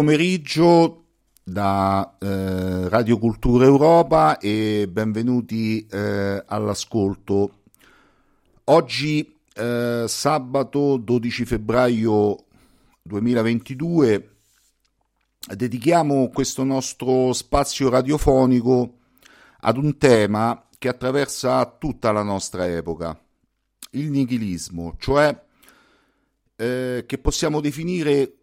pomeriggio da eh, Radio Cultura Europa e benvenuti eh, all'ascolto. Oggi eh, sabato 12 febbraio 2022 dedichiamo questo nostro spazio radiofonico ad un tema che attraversa tutta la nostra epoca, il nichilismo, cioè eh, che possiamo definire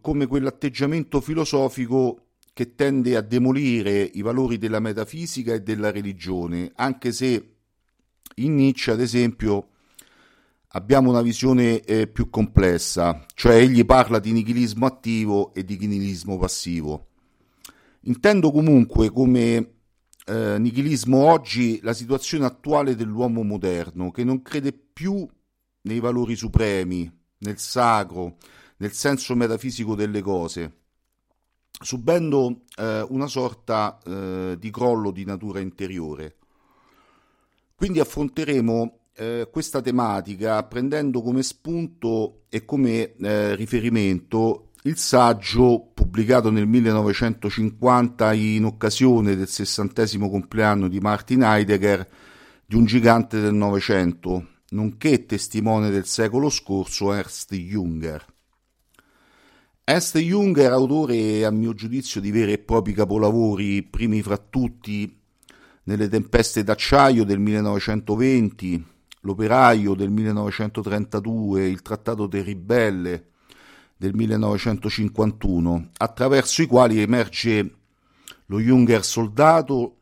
come quell'atteggiamento filosofico che tende a demolire i valori della metafisica e della religione, anche se in Nietzsche, ad esempio, abbiamo una visione eh, più complessa, cioè egli parla di nichilismo attivo e di nichilismo passivo. Intendo comunque come eh, nichilismo oggi la situazione attuale dell'uomo moderno, che non crede più nei valori supremi, nel sacro, nel senso metafisico delle cose, subendo eh, una sorta eh, di crollo di natura interiore. Quindi affronteremo eh, questa tematica prendendo come spunto e come eh, riferimento il saggio pubblicato nel 1950 in occasione del sessantesimo compleanno di Martin Heidegger di un gigante del Novecento, nonché testimone del secolo scorso Ernst Junger. Ernst Junger, autore a mio giudizio di veri e propri capolavori, primi fra tutti Nelle tempeste d'acciaio del 1920, L'operaio del 1932, Il trattato del ribelle del 1951, attraverso i quali emerge lo Junger soldato,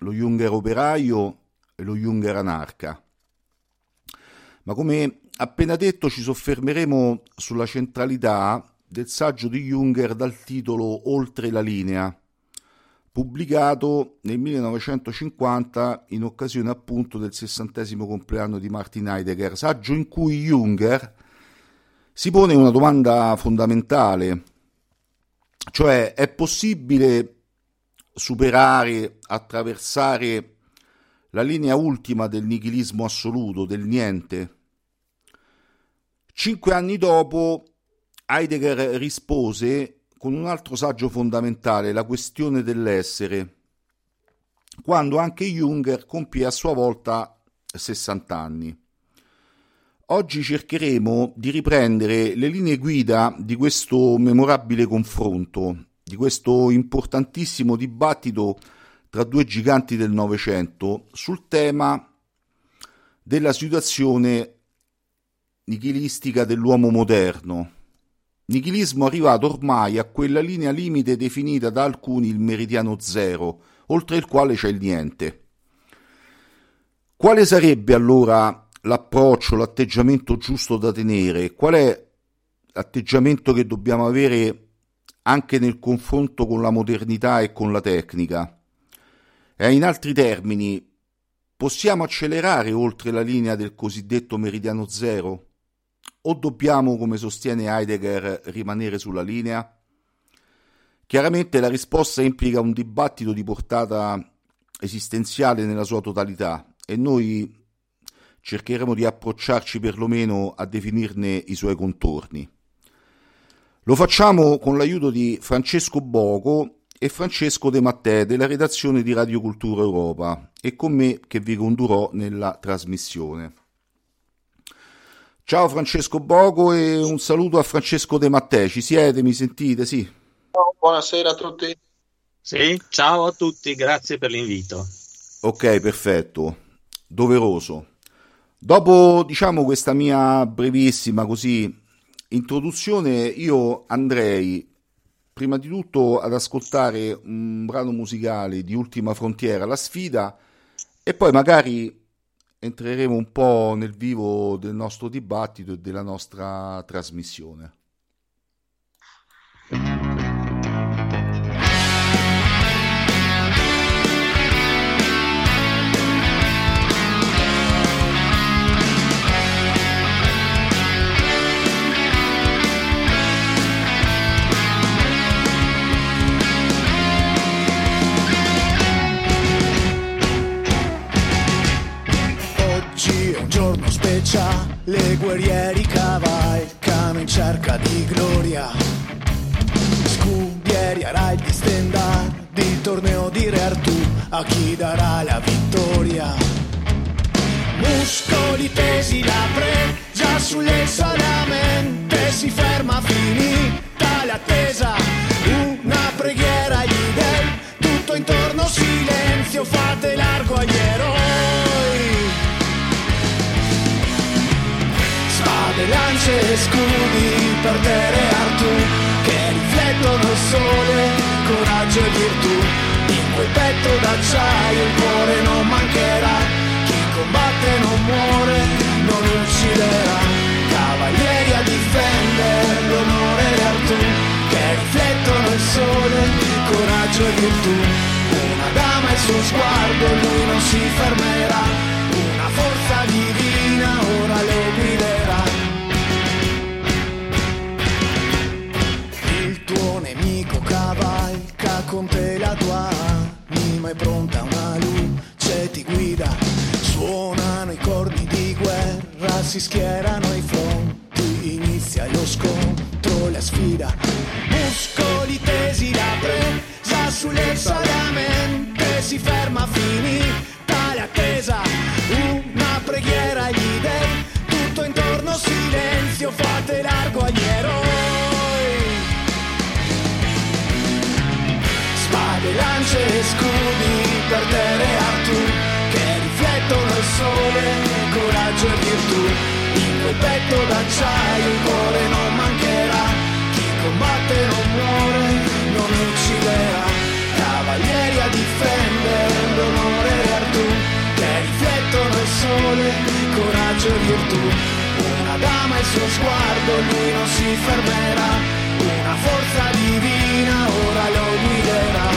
lo Junger operaio e lo Junger anarca. Ma come appena detto ci soffermeremo sulla centralità del saggio di Junger dal titolo Oltre la linea, pubblicato nel 1950 in occasione appunto del sessantesimo compleanno di Martin Heidegger, saggio in cui Junger si pone una domanda fondamentale, cioè è possibile superare, attraversare la linea ultima del nichilismo assoluto, del niente? Cinque anni dopo Heidegger rispose con un altro saggio fondamentale, la questione dell'essere, quando anche Junger compì a sua volta 60 anni. Oggi cercheremo di riprendere le linee guida di questo memorabile confronto, di questo importantissimo dibattito tra due giganti del Novecento sul tema della situazione nichilistica dell'uomo moderno. Nichilismo arrivato ormai a quella linea limite definita da alcuni il meridiano zero, oltre il quale c'è il niente. Quale sarebbe allora l'approccio, l'atteggiamento giusto da tenere? Qual è l'atteggiamento che dobbiamo avere anche nel confronto con la modernità e con la tecnica? E in altri termini, possiamo accelerare oltre la linea del cosiddetto meridiano zero? O dobbiamo, come sostiene Heidegger, rimanere sulla linea? Chiaramente la risposta implica un dibattito di portata esistenziale nella sua totalità e noi cercheremo di approcciarci perlomeno a definirne i suoi contorni. Lo facciamo con l'aiuto di Francesco Boco e Francesco De Mattè della redazione di Radio Cultura Europa e con me che vi condurrò nella trasmissione. Ciao Francesco Bogo e un saluto a Francesco De Mattei. Ci siete? Mi sentite? Sì. Ciao, buonasera a tutti. Sì, ciao a tutti, grazie per l'invito. Ok, perfetto. Doveroso. Dopo, diciamo, questa mia brevissima così introduzione, io andrei prima di tutto ad ascoltare un brano musicale di Ultima Frontiera, La Sfida, e poi magari entreremo un po' nel vivo del nostro dibattito e della nostra trasmissione. Le guerrieri cavalcano in cerca di gloria. Scudierierai di stendard, di torneo di Re Artù, a chi darà la vittoria. Muscoli tesi, la presa sulle solamente si ferma finita l'attesa. Scudi per Tere Artù che riflettono il sole, coraggio e virtù. In quel petto d'acciaio il cuore non mancherà, chi combatte non muore, non ucciderà. Cavalieri a difendere l'onore di Artù che riflettono il sole, coraggio e virtù. Una dama e il suo sguardo, lui non si fermerà, si schierano i petto d'acciaio il cuore non mancherà, chi combatte non muore, non ucciderà, cavalieri a difendere l'onore e l'artù, che riflettono il sole, coraggio e virtù, una dama e il suo sguardo, lui non si fermerà, una forza divina ora lo guiderà.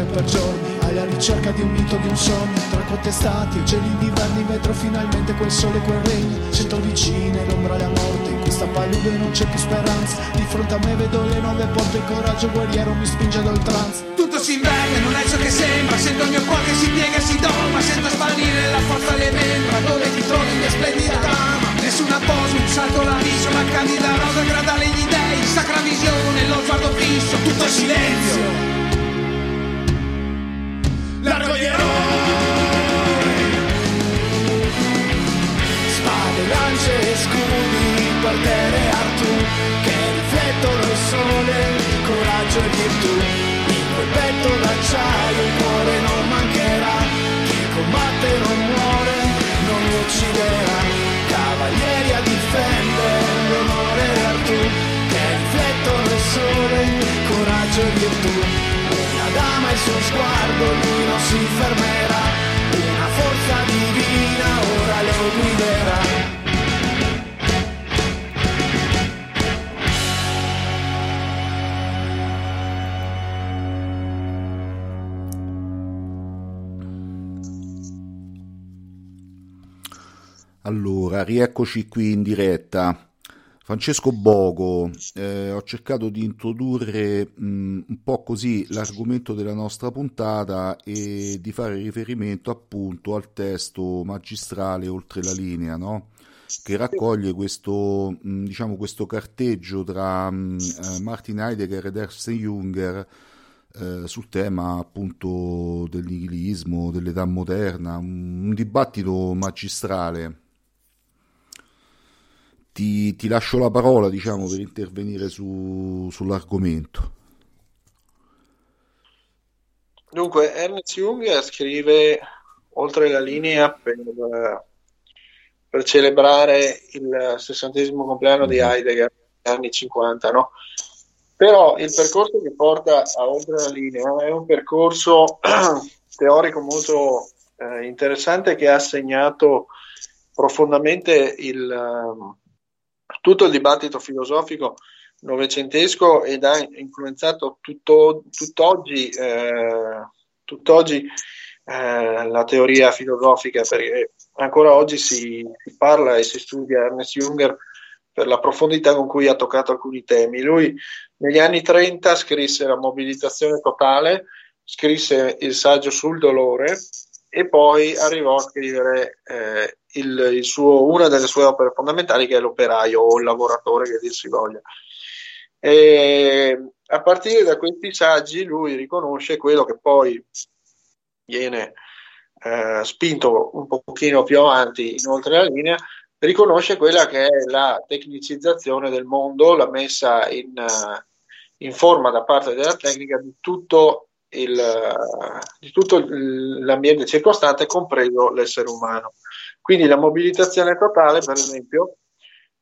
Cavalcato per e giorni alla ricerca di un mito, di un sogno. Tra contestati e geli d'inverni vedrò finalmente quel sole, quel regno. Sento vicine l'ombra e la morte in questa palude non c'è più speranza. Di fronte a me vedo le nuove porte il coraggio guerriero mi spinge ad oltranza tutto si inverte, non è ciò che sembra. Sento il mio cuore che si piega e si doma. Sento svanire la forza alle membra dove ti trovi mia splendida dama. Nessuna posa, un salto la viso la candida rosa gradale gli dei sacra visione, lo sguardo fisso tutto è silenzio la raccoglierò. Spade, lance e scudi, portere artù, che riflettono il sole, coraggio e virtù. In quel petto d'acciaio il cuore non mancherà, chi combatte non muore, non ucciderà. Cavalieri a difendere l'onore e l'artù, che riflettono il sole, coraggio e virtù dama il suo sguardo, lui non si fermerà, una forza divina ora lo guiderà. Allora, rieccoci qui in diretta. Francesco Bogo, eh, ho cercato di introdurre mh, un po' così l'argomento della nostra puntata e di fare riferimento appunto al testo magistrale oltre la linea, no? che raccoglie questo, mh, diciamo, questo carteggio tra mh, eh, Martin Heidegger ed Ernst Junger eh, sul tema appunto del nichilismo, dell'età moderna, un, un dibattito magistrale ti, ti lascio la parola diciamo, per intervenire su, sull'argomento. Dunque, Ernest Jung scrive oltre la linea per, per celebrare il sessantesimo compleanno di mm-hmm. Heidegger negli anni 50, no? Però il percorso che porta a oltre la linea è un percorso teorico molto eh, interessante che ha segnato profondamente il, tutto il dibattito filosofico novecentesco ed ha influenzato tutto, tutt'oggi, eh, tutt'oggi eh, la teoria filosofica, perché ancora oggi si, si, parla e si studia Ernest Junger per la profondità con cui ha toccato alcuni temi. Lui negli anni 30 scrisse La mobilitazione totale, scrisse il saggio sul dolore e poi arrivò a scrivere eh, il, il suo, una delle sue opere fondamentali che è l'operaio o il lavoratore che dir si voglia. E a partire da questi saggi lui riconosce quello che poi viene eh, spinto un pochino più avanti inoltre la linea, riconosce quella che è la tecnicizzazione del mondo, la messa in, uh, in forma da parte della tecnica di tutto, il, di tutto l'ambiente circostante, compreso l'essere umano. Quindi la mobilitazione totale, per esempio,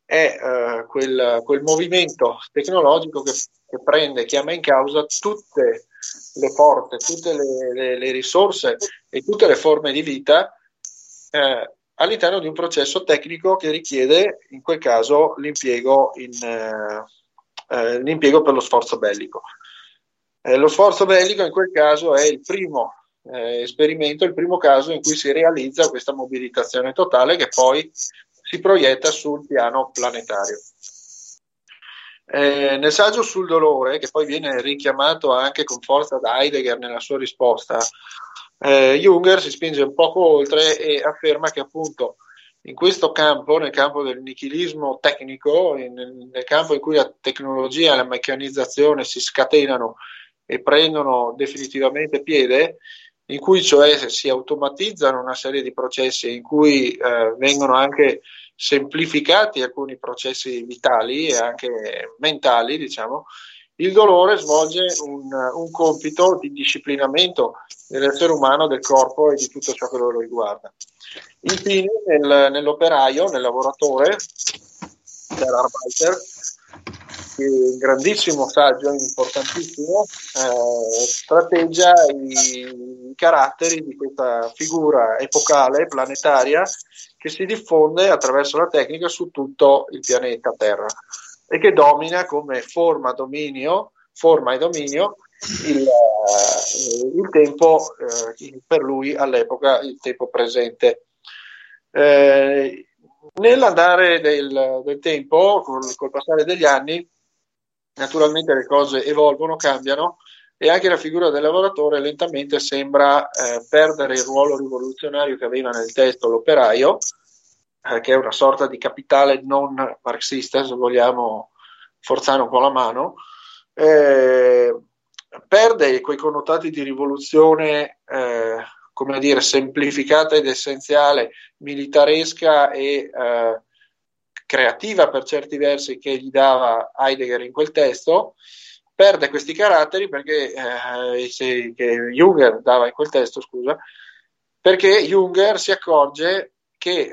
è uh, quel, quel, movimento tecnologico che, che, prende, chiama in causa tutte le forze, tutte le, le, le risorse e tutte le forme di vita eh, all'interno di un processo tecnico che richiede, in quel caso, l'impiego, in, eh, eh, l'impiego per lo sforzo bellico. Eh, lo sforzo bellico in quel caso è il primo eh, esperimento, il primo caso in cui si realizza questa mobilitazione totale che poi si proietta sul piano planetario. Eh, nel saggio sul dolore, che poi viene richiamato anche con forza da Heidegger nella sua risposta, eh, Junger si spinge un poco oltre e afferma che appunto in questo campo, nel campo del nichilismo tecnico, in, nel campo in cui la tecnologia e la meccanizzazione si scatenano e prendono definitivamente piede, in cui cioè si automatizzano una serie di processi, in cui eh, vengono anche semplificati alcuni processi vitali e anche mentali, diciamo, il dolore svolge un, un, compito di disciplinamento dell'essere umano, del corpo e di tutto ciò che lo riguarda. Infine, nel, nell'operaio, nel lavoratore, dell'Arbeiter, un grandissimo saggio, importantissimo, eh, strateggia i, i caratteri di questa figura epocale, planetaria, che si diffonde attraverso la tecnica su tutto il pianeta Terra e che domina come forma, dominio, forma e dominio il, uh, il tempo uh, per lui all'epoca, il tempo presente. Eh, nell'andare del, del tempo, col, col, passare degli anni, naturalmente le cose evolvono, cambiano e anche la figura del lavoratore lentamente sembra eh, perdere il ruolo rivoluzionario che aveva nel testo l'operaio, eh, che è una sorta di capitale non marxista, se vogliamo forzare un po' la mano, eh, perde quei connotati di rivoluzione, eh, come dire, semplificata ed essenziale, militaresca e eh, creativa per certi versi che gli dava Heidegger in quel testo, perde questi caratteri perché eh, se, che Junger dava in quel testo, scusa, perché Junger si accorge che eh,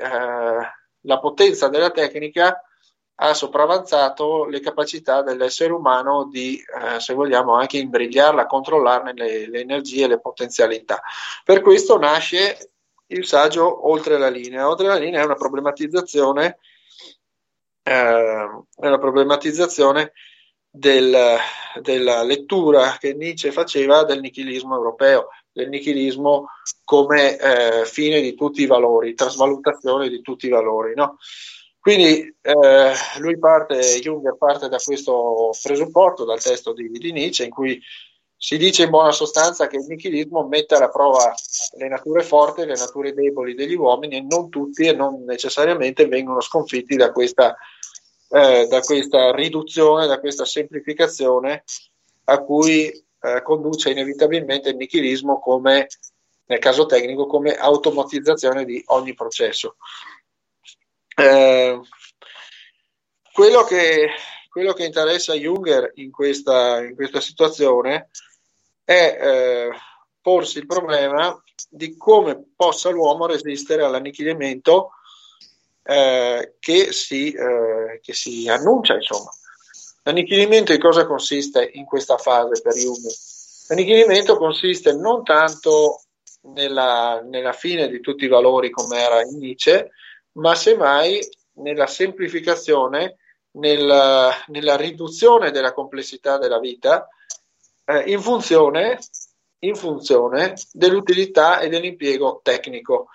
la potenza della tecnica ha sopravanzato le capacità dell'essere umano di, eh, se vogliamo, anche imbrigliarla, controllarne le, le energie e le potenzialità. Per questo nasce il saggio Oltre la linea. Oltre la linea è una problematizzazione, eh, una problematizzazione del, della lettura che Nietzsche faceva del nichilismo europeo, del nichilismo come eh, fine di tutti i valori, trasvalutazione di tutti i valori. No? Quindi eh, lui parte, Junger parte da questo presupposto, dal testo di, di, Nietzsche, in cui si dice in buona sostanza che il nichilismo mette alla prova le nature forti e le nature deboli degli uomini e non tutti e non necessariamente vengono sconfitti da questa, eh, da questa riduzione, da questa semplificazione a cui eh, conduce inevitabilmente il nichilismo come, nel caso tecnico, come automatizzazione di ogni processo. Eh, quello, che, quello, che, interessa Junger in questa, in questa situazione è eh, porsi il problema di come possa l'uomo resistere all'annichilimento eh, che, si, eh, che si annuncia, insomma. L'annichilimento in cosa consiste in questa fase per Jung? L'annichilimento consiste non tanto nella, nella fine di tutti i valori come era in Nietzsche, ma semmai nella semplificazione, nella, nella riduzione della complessità della vita eh, in, funzione, in funzione dell'utilità e dell'impiego tecnico.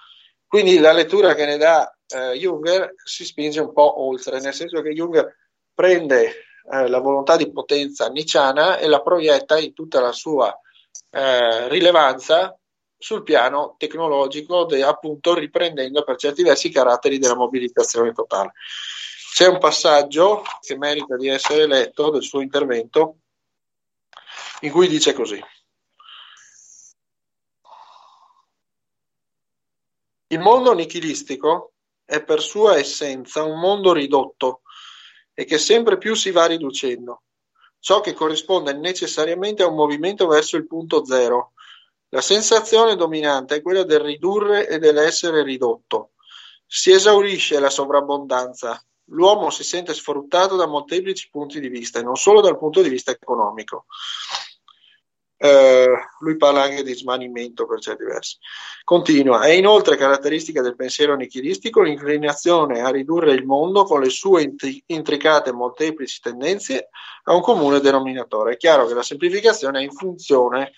Quindi la lettura che ne dà eh, Junger si spinge un po' oltre, nel senso che Junger prende eh, la volontà di potenza nicciana e la proietta in tutta la sua eh, rilevanza sul piano tecnologico, de, appunto riprendendo per certi versi i caratteri della mobilitazione totale. C'è un passaggio che merita di essere letto del suo intervento in cui dice così. Il mondo nichilistico è per sua essenza un mondo ridotto, e che sempre più si va riducendo, ciò che corrisponde necessariamente a un movimento verso il punto zero. La sensazione dominante è quella del ridurre e dell'essere ridotto. Si esaurisce la sovrabbondanza. L'uomo si sente sfruttato da molteplici punti di vista non solo dal punto di vista economico. Eh, lui parla anche di smanimento per certi versi. Continua, è inoltre caratteristica del pensiero nichilistico l'inclinazione a ridurre il mondo con le sue intri- intricate e molteplici tendenze a un comune denominatore. È chiaro che la semplificazione è in funzione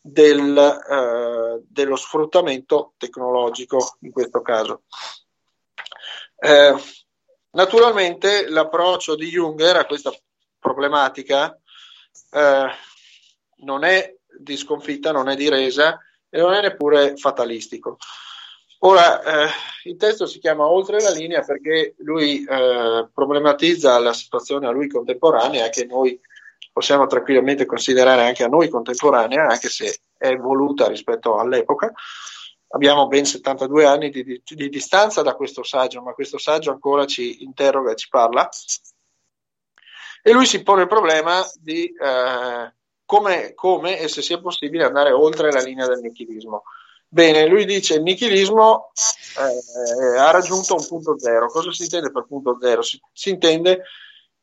del, eh, dello sfruttamento tecnologico in questo caso. Eh, naturalmente l'approccio di Junger a questa problematica eh, non è di sconfitta, non è di resa e non è neppure fatalistico. Ora, eh, il testo si chiama Oltre la linea perché lui eh, problematizza la situazione a lui contemporanea che noi possiamo tranquillamente considerare anche a noi contemporanea, anche se è evoluta rispetto all'epoca. Abbiamo ben 72 anni di, di, di distanza da questo saggio, ma questo saggio ancora ci interroga e ci parla. E lui si pone il problema di eh, come, come, e se sia possibile andare oltre la linea del nichilismo. Bene, lui dice che il nichilismo eh, ha raggiunto un punto zero. Cosa si intende per punto zero? Si, si intende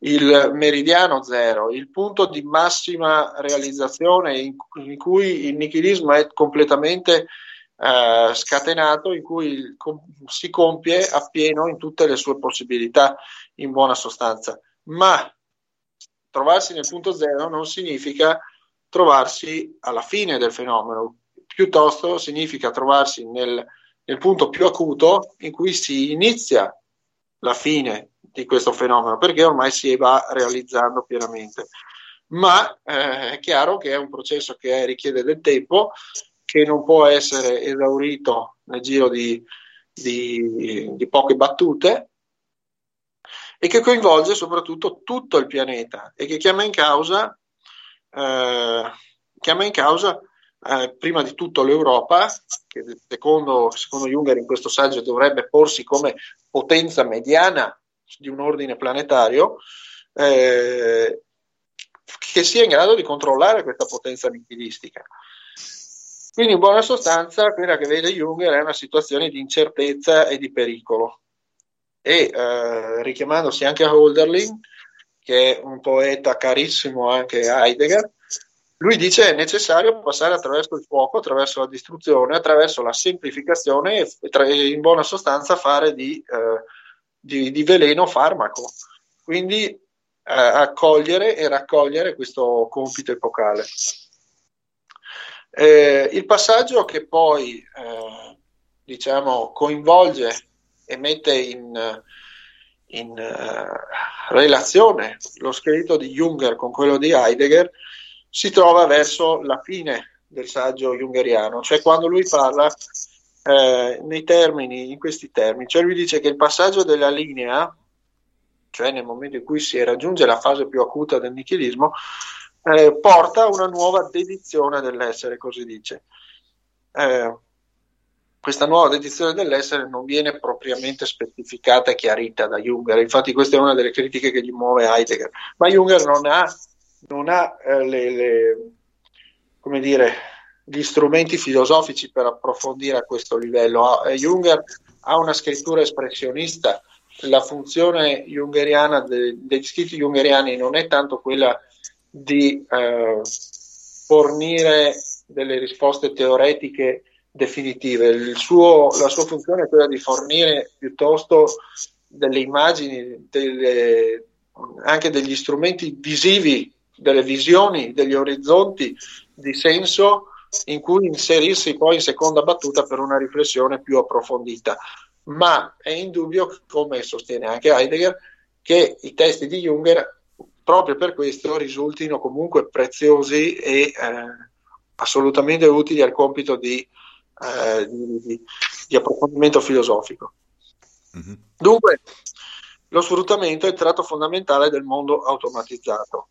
il meridiano zero, il punto di massima realizzazione in, in cui il nichilismo è completamente eh, scatenato, in cui com, si compie appieno in tutte le sue possibilità, in buona sostanza. Ma trovarsi nel punto zero non significa trovarsi alla fine del fenomeno, piuttosto significa trovarsi nel, nel punto più acuto in cui si inizia la fine di questo fenomeno perché ormai si va realizzando pienamente. Ma eh, è chiaro che è un processo che richiede del tempo, che non può essere esaurito nel giro di, di, di poche battute e che coinvolge soprattutto tutto il pianeta e che chiama in causa, eh, chiama in causa eh, prima di tutto l'Europa, che secondo, secondo Junger in questo saggio dovrebbe porsi come potenza mediana di un ordine planetario eh, che sia in grado di controllare questa potenza nichilistica. Quindi in buona sostanza quella che vede Junger è una situazione di incertezza e di pericolo. E eh, richiamandosi anche a Holderlin, che è un poeta carissimo anche a Heidegger, lui dice è necessario passare attraverso il fuoco, attraverso la distruzione, attraverso la semplificazione e tra, in buona sostanza fare di eh, di, di veleno farmaco. Quindi eh, accogliere e raccogliere questo compito epocale. Eh, il passaggio che poi eh, diciamo, coinvolge e mette in, in uh, relazione lo scritto di Junger con quello di Heidegger si trova verso la fine del saggio jungeriano, cioè quando lui parla eh, nei termini, in questi termini, cioè lui dice che il passaggio della linea, cioè nel momento in cui si raggiunge la fase più acuta del nichilismo, eh, porta a una nuova dedizione dell'essere, così dice. Eh, questa nuova dedizione dell'essere non viene propriamente specificata e chiarita da Junger, infatti questa è una delle critiche che gli muove Heidegger, ma Junger non ha, non ha eh, le, le, dire, gli strumenti filosofici per approfondire a questo livello. Eh, Junger ha una scrittura espressionista, la funzione jungeriana de, degli scritti jungeriani non è tanto quella di eh, fornire delle risposte teoretiche definitive, suo, la sua funzione è quella di fornire piuttosto delle immagini, delle, anche degli strumenti visivi, delle visioni, degli orizzonti di senso in cui inserirsi poi in seconda battuta per una riflessione più approfondita. Ma è indubbio, come sostiene anche Heidegger, che i testi di Junger proprio per questo risultino comunque preziosi e eh, assolutamente utili al compito di, eh, di, di approfondimento filosofico. Mm-hmm. Dunque, lo sfruttamento è il tratto fondamentale del mondo automatizzato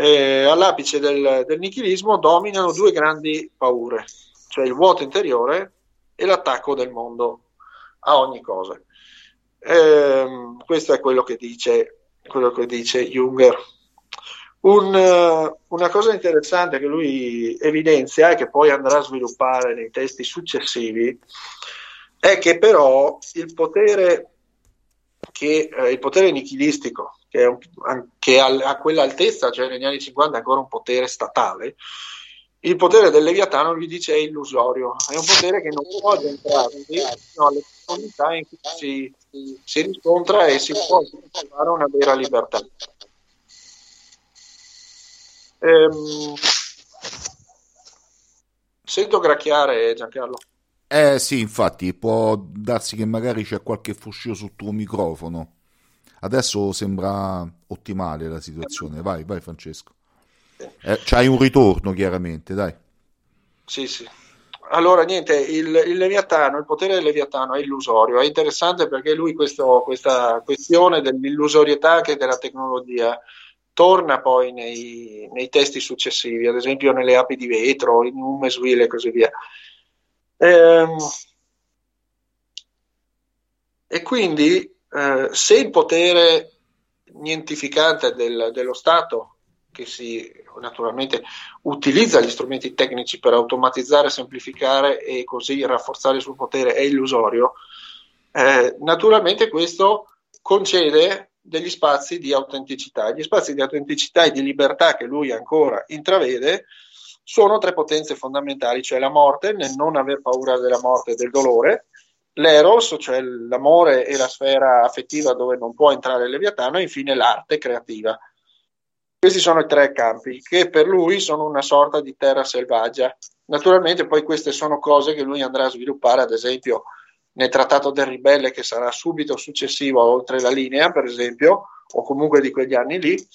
eh, all'apice del, del nichilismo dominano due grandi paure, cioè il vuoto interiore e l'attacco del mondo a ogni cosa. Eh, questo è quello che dice, quello che dice Junger. Un, una cosa interessante che lui evidenzia e che poi andrà a sviluppare nei testi successivi è che però il potere, che, eh, il potere nichilistico che, un, che a, a quell'altezza, cioè negli anni 50, è ancora un potere statale, il potere del Leviatano gli dice è illusorio, è un potere che non può entrare fino alle profondità in cui si, si riscontra e si può trovare una vera libertà. Ehm, sento gracchiare Giancarlo. Eh sì, infatti, può darsi che magari c'è qualche fruscio sul tuo microfono. Adesso sembra ottimale la situazione. Vai, vai Francesco. Eh, c'hai un ritorno chiaramente, dai. Sì, sì. Allora, niente, il, il, Leviatano, il potere del Leviatano è illusorio, è interessante perché lui questo, questa questione dell'illusorietà anche della tecnologia torna poi nei, nei, testi successivi, ad esempio nelle api di vetro, in Umeswil e così via. Ehm, e quindi eh, se il potere nientificante del, dello Stato, che si naturalmente utilizza gli strumenti tecnici per automatizzare, semplificare e così rafforzare il suo potere, è illusorio, eh, naturalmente questo concede degli spazi di autenticità. Gli spazi di autenticità e di libertà che lui ancora intravede sono tre potenze fondamentali, cioè la morte, nel non aver paura della morte e del dolore, l'eros, cioè l'amore e la sfera affettiva dove non può entrare il Leviatano, e infine l'arte creativa. Questi sono i tre campi che per lui sono una sorta di terra selvaggia. Naturalmente poi queste sono cose che lui andrà a sviluppare, ad esempio nel Trattato del Ribelle che sarà subito successivo oltre la linea, per esempio, o comunque di quegli anni lì,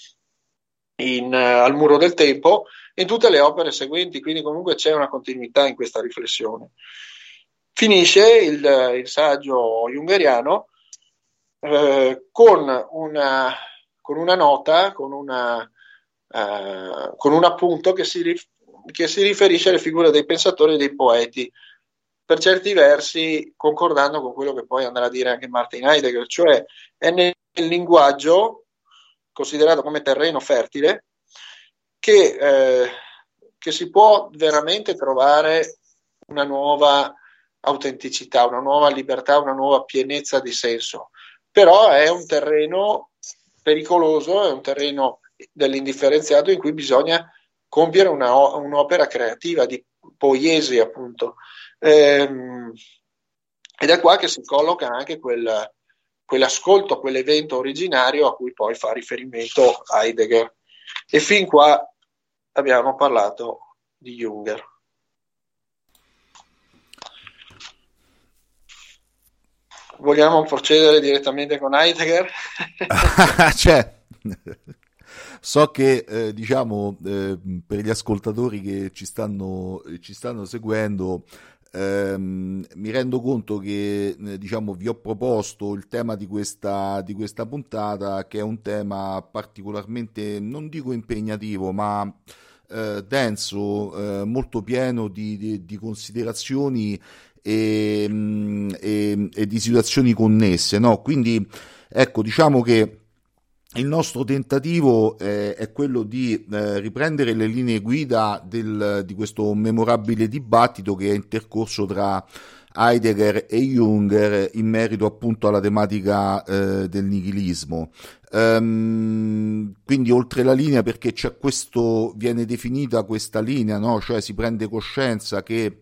in, uh, al Muro del Tempo, in tutte le opere seguenti, quindi comunque c'è una continuità in questa riflessione. Finisce il, il saggio jungeriano eh, con, una, con, una, nota, con, una, eh, con un appunto che si, che si riferisce alle figure dei pensatori e dei poeti, per certi versi concordando con quello che poi andrà a dire anche Martin Heidegger, cioè è nel linguaggio considerato come terreno fertile che, eh, che si può veramente trovare una nuova autenticità, una nuova libertà, una nuova pienezza di senso. Però è un terreno pericoloso, è un terreno dell'indifferenziato in cui bisogna compiere una, un'opera creativa di poiesi, appunto. Ehm, ed è qua che si colloca anche quel, quell'ascolto, quell'evento originario a cui poi fa riferimento Heidegger. E fin qua abbiamo parlato di Junger. Vogliamo procedere direttamente con Heidegger? cioè, so che eh, diciamo eh, per gli ascoltatori che ci stanno, ci stanno seguendo ehm, mi rendo conto che eh, diciamo vi ho proposto il tema di questa, di questa puntata che è un tema particolarmente non dico impegnativo ma eh, denso eh, molto pieno di, di, di considerazioni e, mm, e, e di situazioni connesse. No? Quindi ecco, diciamo che il nostro tentativo eh, è quello di eh, riprendere le linee guida del, di questo memorabile dibattito che è intercorso tra Heidegger e Junger in merito appunto alla tematica eh, del nichilismo. Um, quindi oltre la linea perché c'è questo, viene definita questa linea, no? cioè si prende coscienza che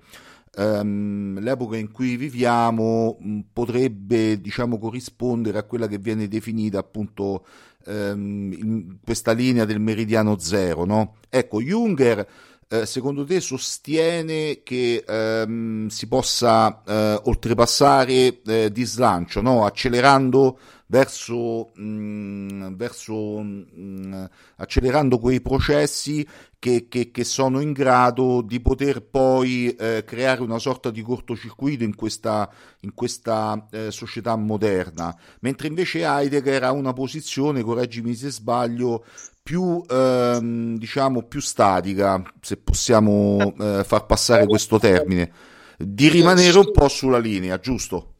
Um, l'epoca in cui viviamo mh, potrebbe diciamo corrispondere a quella che viene definita appunto um, questa linea del meridiano zero no? ecco Junger eh, secondo te sostiene che um, si possa uh, oltrepassare uh, di slancio no? accelerando verso, mh, mm, verso mh, mm, accelerando quei processi che, che, che, sono in grado di poter poi eh, creare una sorta di cortocircuito in questa, in questa eh, società moderna, mentre invece Heidegger ha una posizione, correggimi se sbaglio, più, ehm, diciamo, più statica, se possiamo eh, far passare questo termine, di rimanere un po' sulla linea, giusto?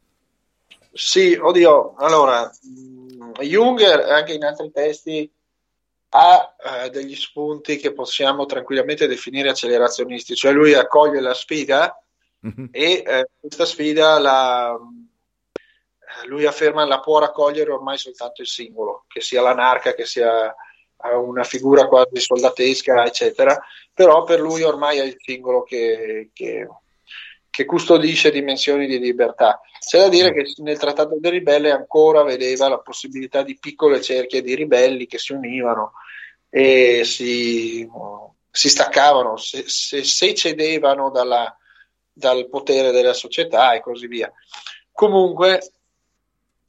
Sì, oddio, allora, Junger anche in altri testi ha eh, degli spunti che possiamo tranquillamente definire accelerazionisti, cioè lui accoglie la sfida mm-hmm. e eh, questa sfida la, eh, lui afferma la può raccogliere ormai soltanto il singolo, che sia l'anarca, che sia eh, una figura quasi soldatesca, eccetera, però per lui ormai è il singolo che, che che custodisce dimensioni di libertà. C'è da dire che nel Trattato del Ribelle ancora vedeva la possibilità di piccole cerchie di ribelli che si univano e si, si staccavano, se, se, se cedevano dalla, dal potere della società e così via. Comunque,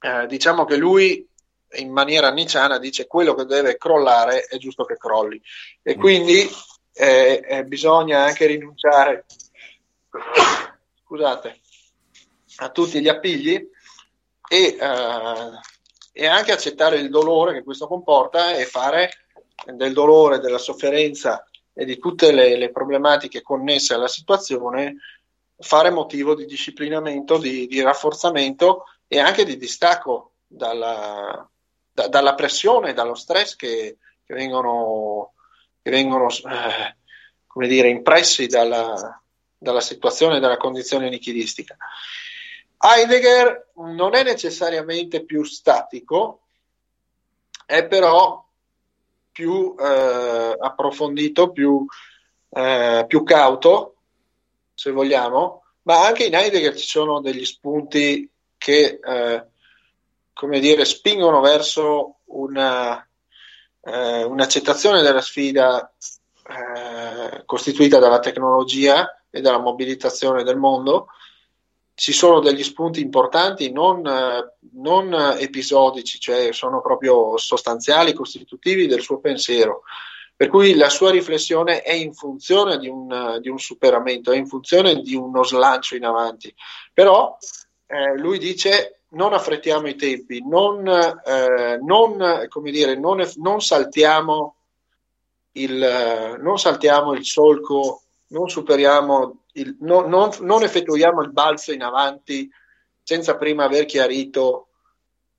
eh, diciamo che lui in maniera niciana dice quello che deve crollare è giusto che crolli. E quindi eh, eh, bisogna anche rinunciare scusate, a tutti gli appigli e, eh, e anche accettare il dolore che questo comporta e fare del dolore, della sofferenza e di tutte le, le problematiche connesse alla situazione fare motivo di disciplinamento, di, di rafforzamento e anche di distacco dalla, da, dalla pressione, dallo stress che, che vengono, che vengono eh, come dire, impressi dalla, dalla situazione, dalla condizione nichilistica. Heidegger non è necessariamente più statico, è però più eh, approfondito, più, eh, più cauto, se vogliamo, ma anche in Heidegger ci sono degli spunti che, eh, come dire, spingono verso una, eh, un'accettazione della sfida eh, costituita dalla tecnologia e dalla mobilitazione del mondo. Ci sono degli spunti importanti, non, non episodici, cioè sono proprio sostanziali, costitutivi del suo pensiero. Per cui la sua riflessione è in funzione di un, di un superamento, è in funzione di uno slancio in avanti. Però eh, lui dice non affrettiamo i tempi, non, eh, non, dire, non, non, saltiamo il, non saltiamo il solco, non superiamo, il, non effettuiamo il balzo in avanti senza prima aver chiarito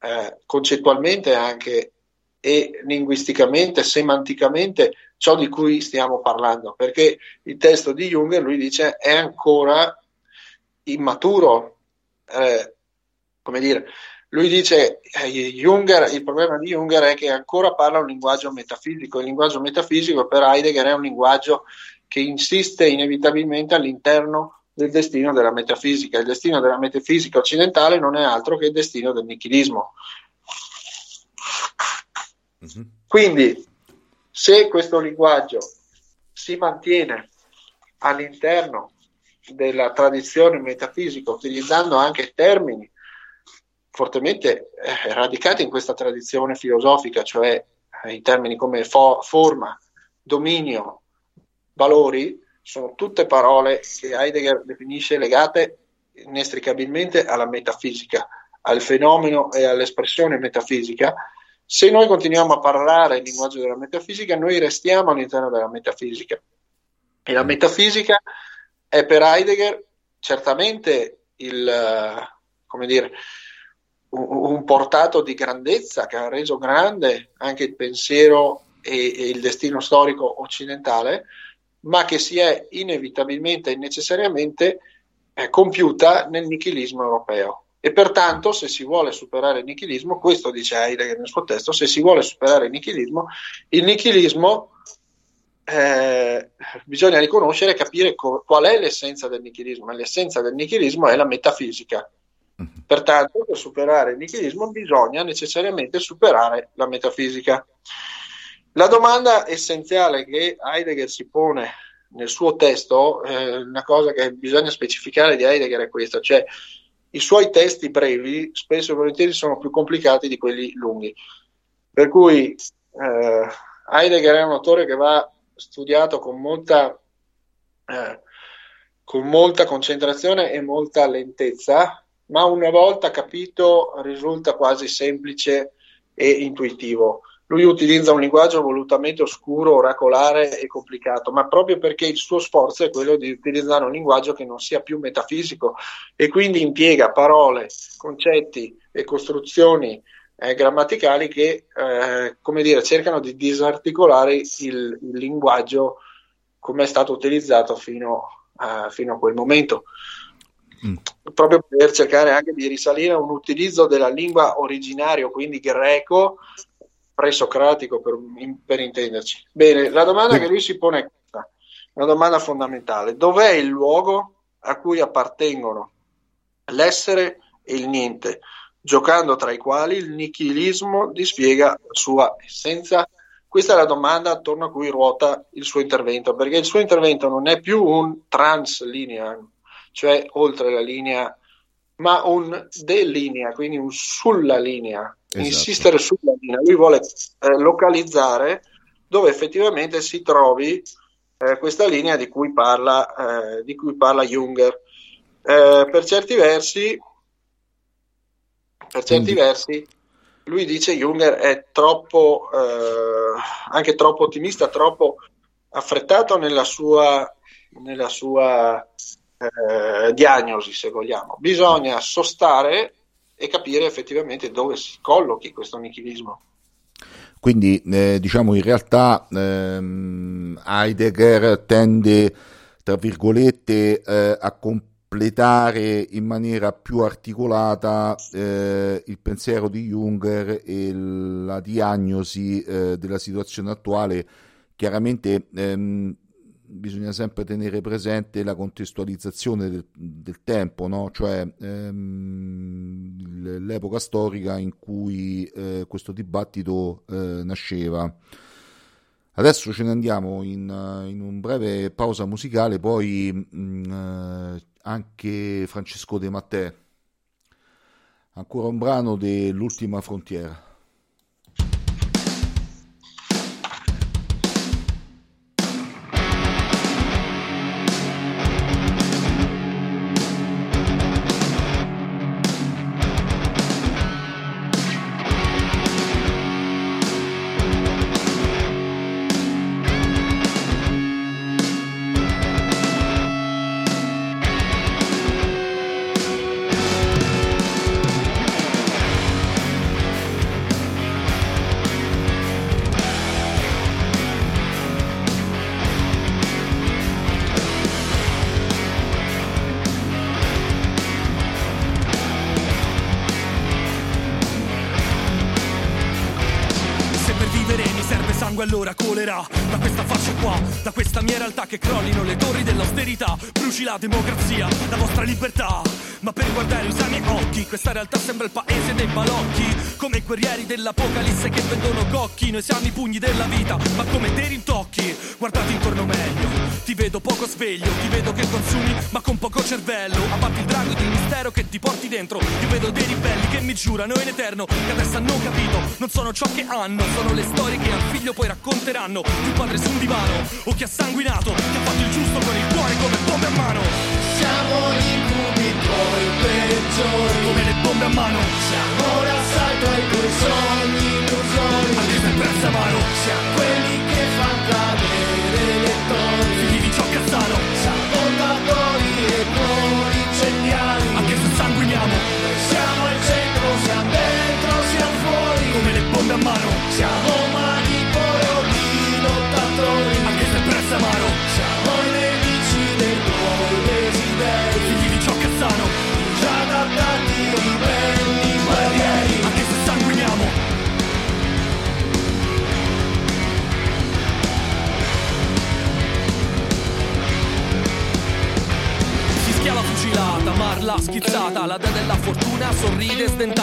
eh, concettualmente anche e linguisticamente, semanticamente ciò di cui stiamo parlando, perché il testo di Jung, lui dice, è ancora immaturo, eh, come dire, lui dice eh, Junger, il problema di Junger è che ancora parla un linguaggio metafisico. Il linguaggio metafisico per Heidegger è un linguaggio che insiste inevitabilmente all'interno del destino della metafisica. Il destino della metafisica occidentale non è altro che il destino del nichilismo. Mm-hmm. Quindi, se questo linguaggio si mantiene all'interno della tradizione metafisica, utilizzando anche termini fortemente eh, radicati in questa tradizione filosofica, cioè eh, in termini come fo- forma, dominio, valori, sono tutte parole che Heidegger definisce legate inestricabilmente alla metafisica, al fenomeno e all'espressione metafisica. Se noi continuiamo a parlare il linguaggio della metafisica, noi restiamo all'interno della metafisica. E la metafisica è per Heidegger certamente il, come dire, un portato di grandezza che ha reso grande anche il pensiero e, e il destino storico occidentale, ma che si è inevitabilmente e necessariamente eh, compiuta nel nichilismo europeo. E pertanto, se si vuole superare il nichilismo, questo dice Heidegger nel suo testo, se si vuole superare il nichilismo, il nichilismo eh, bisogna riconoscere e capire co- qual è l'essenza del nichilismo. L'essenza del nichilismo è la metafisica. Pertanto, per superare il nichilismo bisogna necessariamente superare la metafisica. La domanda essenziale che Heidegger si pone nel suo testo, eh, una cosa che bisogna specificare di Heidegger è questa, cioè i suoi testi brevi spesso e volentieri sono più complicati di quelli lunghi. Per cui eh, Heidegger è un autore che va studiato con molta, eh, con molta concentrazione e molta lentezza, ma una volta capito risulta quasi semplice e intuitivo. Lui utilizza un linguaggio volutamente oscuro, oracolare e complicato, ma proprio perché il suo sforzo è quello di utilizzare un linguaggio che non sia più metafisico e quindi impiega parole, concetti e costruzioni eh, grammaticali che, eh, come dire, cercano di disarticolare il, il linguaggio come è stato utilizzato fino a, fino a quel momento mm. proprio per cercare anche di risalire a un utilizzo della lingua originario, quindi greco, presocratico per, per intenderci. Bene, la domanda che lui si pone è questa, una domanda fondamentale. Dov'è il luogo a cui appartengono l'essere e il niente, giocando tra i quali il nichilismo dispiega la sua essenza? Questa è la domanda attorno a cui ruota il suo intervento, perché il suo intervento non è più un translinear, cioè oltre la linea, ma un delinea, quindi un sulla linea. esatto. insistere sulla linea, lui vuole eh, localizzare dove effettivamente si trovi eh, questa linea di cui parla, eh, di cui parla Junger. Eh, per certi versi, per certi Quindi. versi, lui dice Junger è troppo, eh, anche troppo ottimista, troppo affrettato nella sua, nella sua eh, diagnosi, se vogliamo. Bisogna sostare e capire effettivamente dove si collochi questo nichilismo. Quindi eh, diciamo in realtà ehm, Heidegger tende, tra virgolette, eh, a completare in maniera più articolata eh, il pensiero di Junger e la diagnosi eh, della situazione attuale. Chiaramente ehm, bisogna sempre tenere presente la contestualizzazione del, del tempo, no? cioè ehm, l'epoca storica in cui eh, questo dibattito eh, nasceva. Adesso ce ne andiamo in, in un breve pausa musicale, poi mh, mm, eh, anche Francesco De Mattè, ancora un brano dell'ultima frontiera. Guerrieri dell'apocalisse che vendono cocchi, noi siamo i pugni della vita, ma come dei rintocchi. Guardate intorno meglio, ti vedo poco sveglio, ti vedo che consumi, ma con poco cervello. Abbatti il drago del mistero che ti porti dentro. Io vedo dei ribelli che mi giurano in eterno che adesso hanno capito, non sono ciò che hanno, sono le storie che al figlio poi racconteranno. Tuo padre su un divano, o chi ha sanguinato, che ha fatto il giusto con il cuore come bombe a mano. Siamo i cubi tuoi peggiori, come le bombe a mano. Siamo l'assalto ai tuoi sogni illusori, anche se prezza mano. Siamo quelli che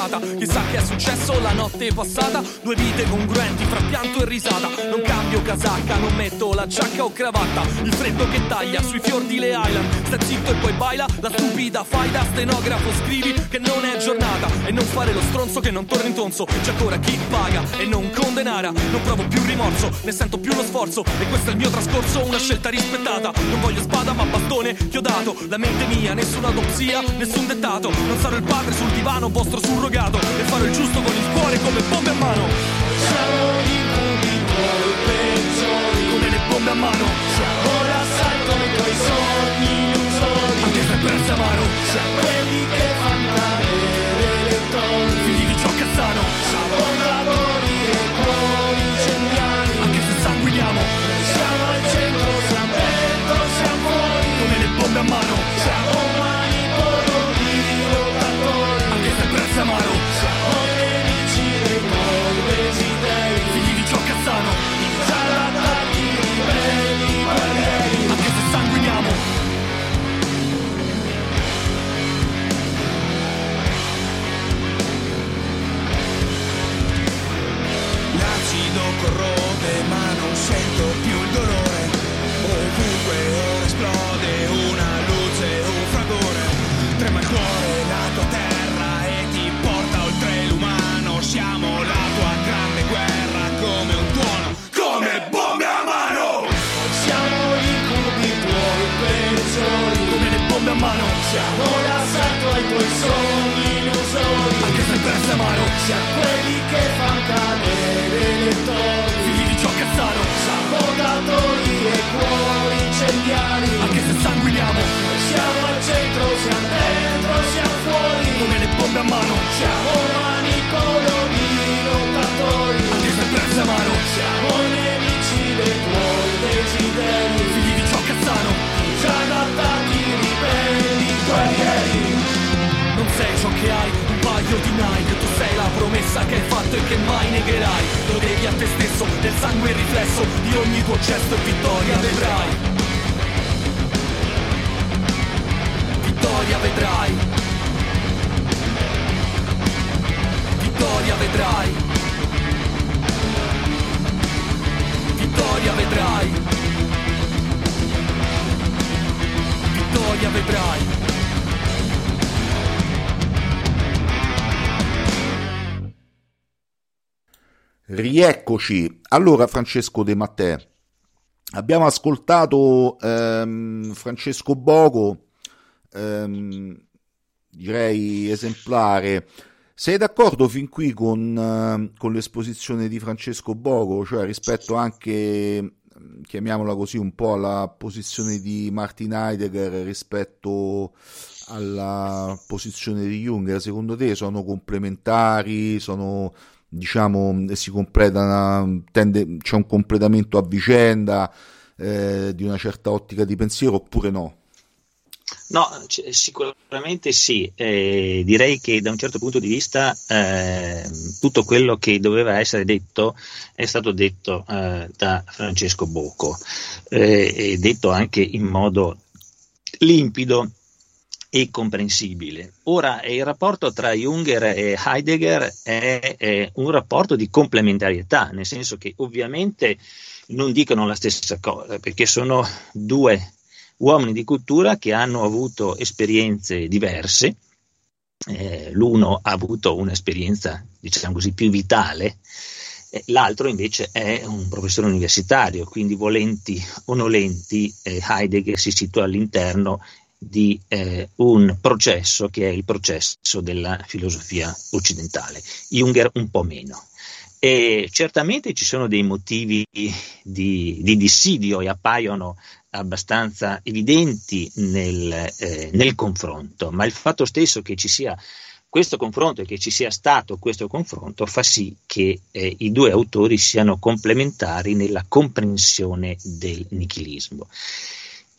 sdentata. Chissà che è successo la notte passata, due vite congruenti fra pianto e risata. Non cambio casacca, non metto la giacca o cravatta. Il freddo che taglia sui fior di le Island. Stai zitto e poi baila, la stupida fai da stenografo. Scrivi che non è giornata e non fare lo stronzo che non torna in tonso. C'è ancora chi paga e non condenara. Non provo più rimorso, ne sento più lo sforzo. E questo è il mio trascorso, una scelta rispettata. Non voglio spada ma bastone chiodato. La mente mia, nessuna autopsia, nessun dettato. Non sarò il padre sul divano, vostro surrogato. E farò il giusto con il cuore come bombe a mano. siamo i tuoi peggiori, Come le bombe a mano, siamo l'assalto ai tuoi sogni illusori, anche se mano. siamo quelli che fanno sento più il dolore, ovunque ora esplode una luce, un fragore, trema il cuore la tua terra e ti porta oltre l'umano, siamo la tua grande guerra come un tuono, come bombe a mano, siamo i incubi tuoi pensori, come le bombe a mano, siamo l'assalto ai tuoi sogni illusori, anche se perse a mano, siamo quelli che fanno cadere le torri di ciò Cazzaro Sabotatori e cuori incendiari. Anche se sanguiniamo. Noi siamo al centro, siamo dentro, siamo fuori. Come le bombe a mano. Siamo umani coloni lottatori. Anche se prezzo è amaro Siamo nemici dei tuoi desideri. Figli di ciò Cazzaro Disadattati, ribelli, guerrieri. Non sei ciò che hai, un paio di Nike promessa che hai fatto e che mai negherai. Lo devi a te stesso, del sangue riflesso Di ogni tuo gesto e vittoria vedrai Rieccoci. Allora, Francesco De Mattè, abbiamo ascoltato ehm, Francesco Bogo, ehm, direi esemplare. Sei d'accordo fin qui con, eh, con l'esposizione di Francesco Bogo, cioè rispetto anche, chiamiamola così, un po' alla posizione di Martin Heidegger rispetto alla posizione di Jung? Secondo te sono complementari, sono diciamo si completa tende, c'è un completamento a vicenda eh, di una certa ottica di pensiero oppure no? No, c- sicuramente sì, eh, direi che da un certo punto di vista eh, tutto quello che doveva essere detto è stato detto eh, da Francesco Bocco eh, e detto anche in modo limpido e comprensibile. Ora, il rapporto tra Junger e Heidegger è, è, un rapporto di complementarietà, nel senso che ovviamente non dicono la stessa cosa, perché sono due uomini di cultura che hanno avuto esperienze diverse. Eh, l'uno ha avuto un'esperienza, diciamo così, più vitale, l'altro invece è un professore universitario, quindi volenti o nolenti, eh, Heidegger si situa all'interno di eh, un processo che è il processo della filosofia occidentale, Junger un po' meno. E certamente ci sono dei motivi di, di dissidio e appaiono abbastanza evidenti nel, eh, nel confronto, ma il fatto stesso che ci sia questo confronto e che ci sia stato questo confronto fa sì che eh, i due autori siano complementari nella comprensione del nichilismo.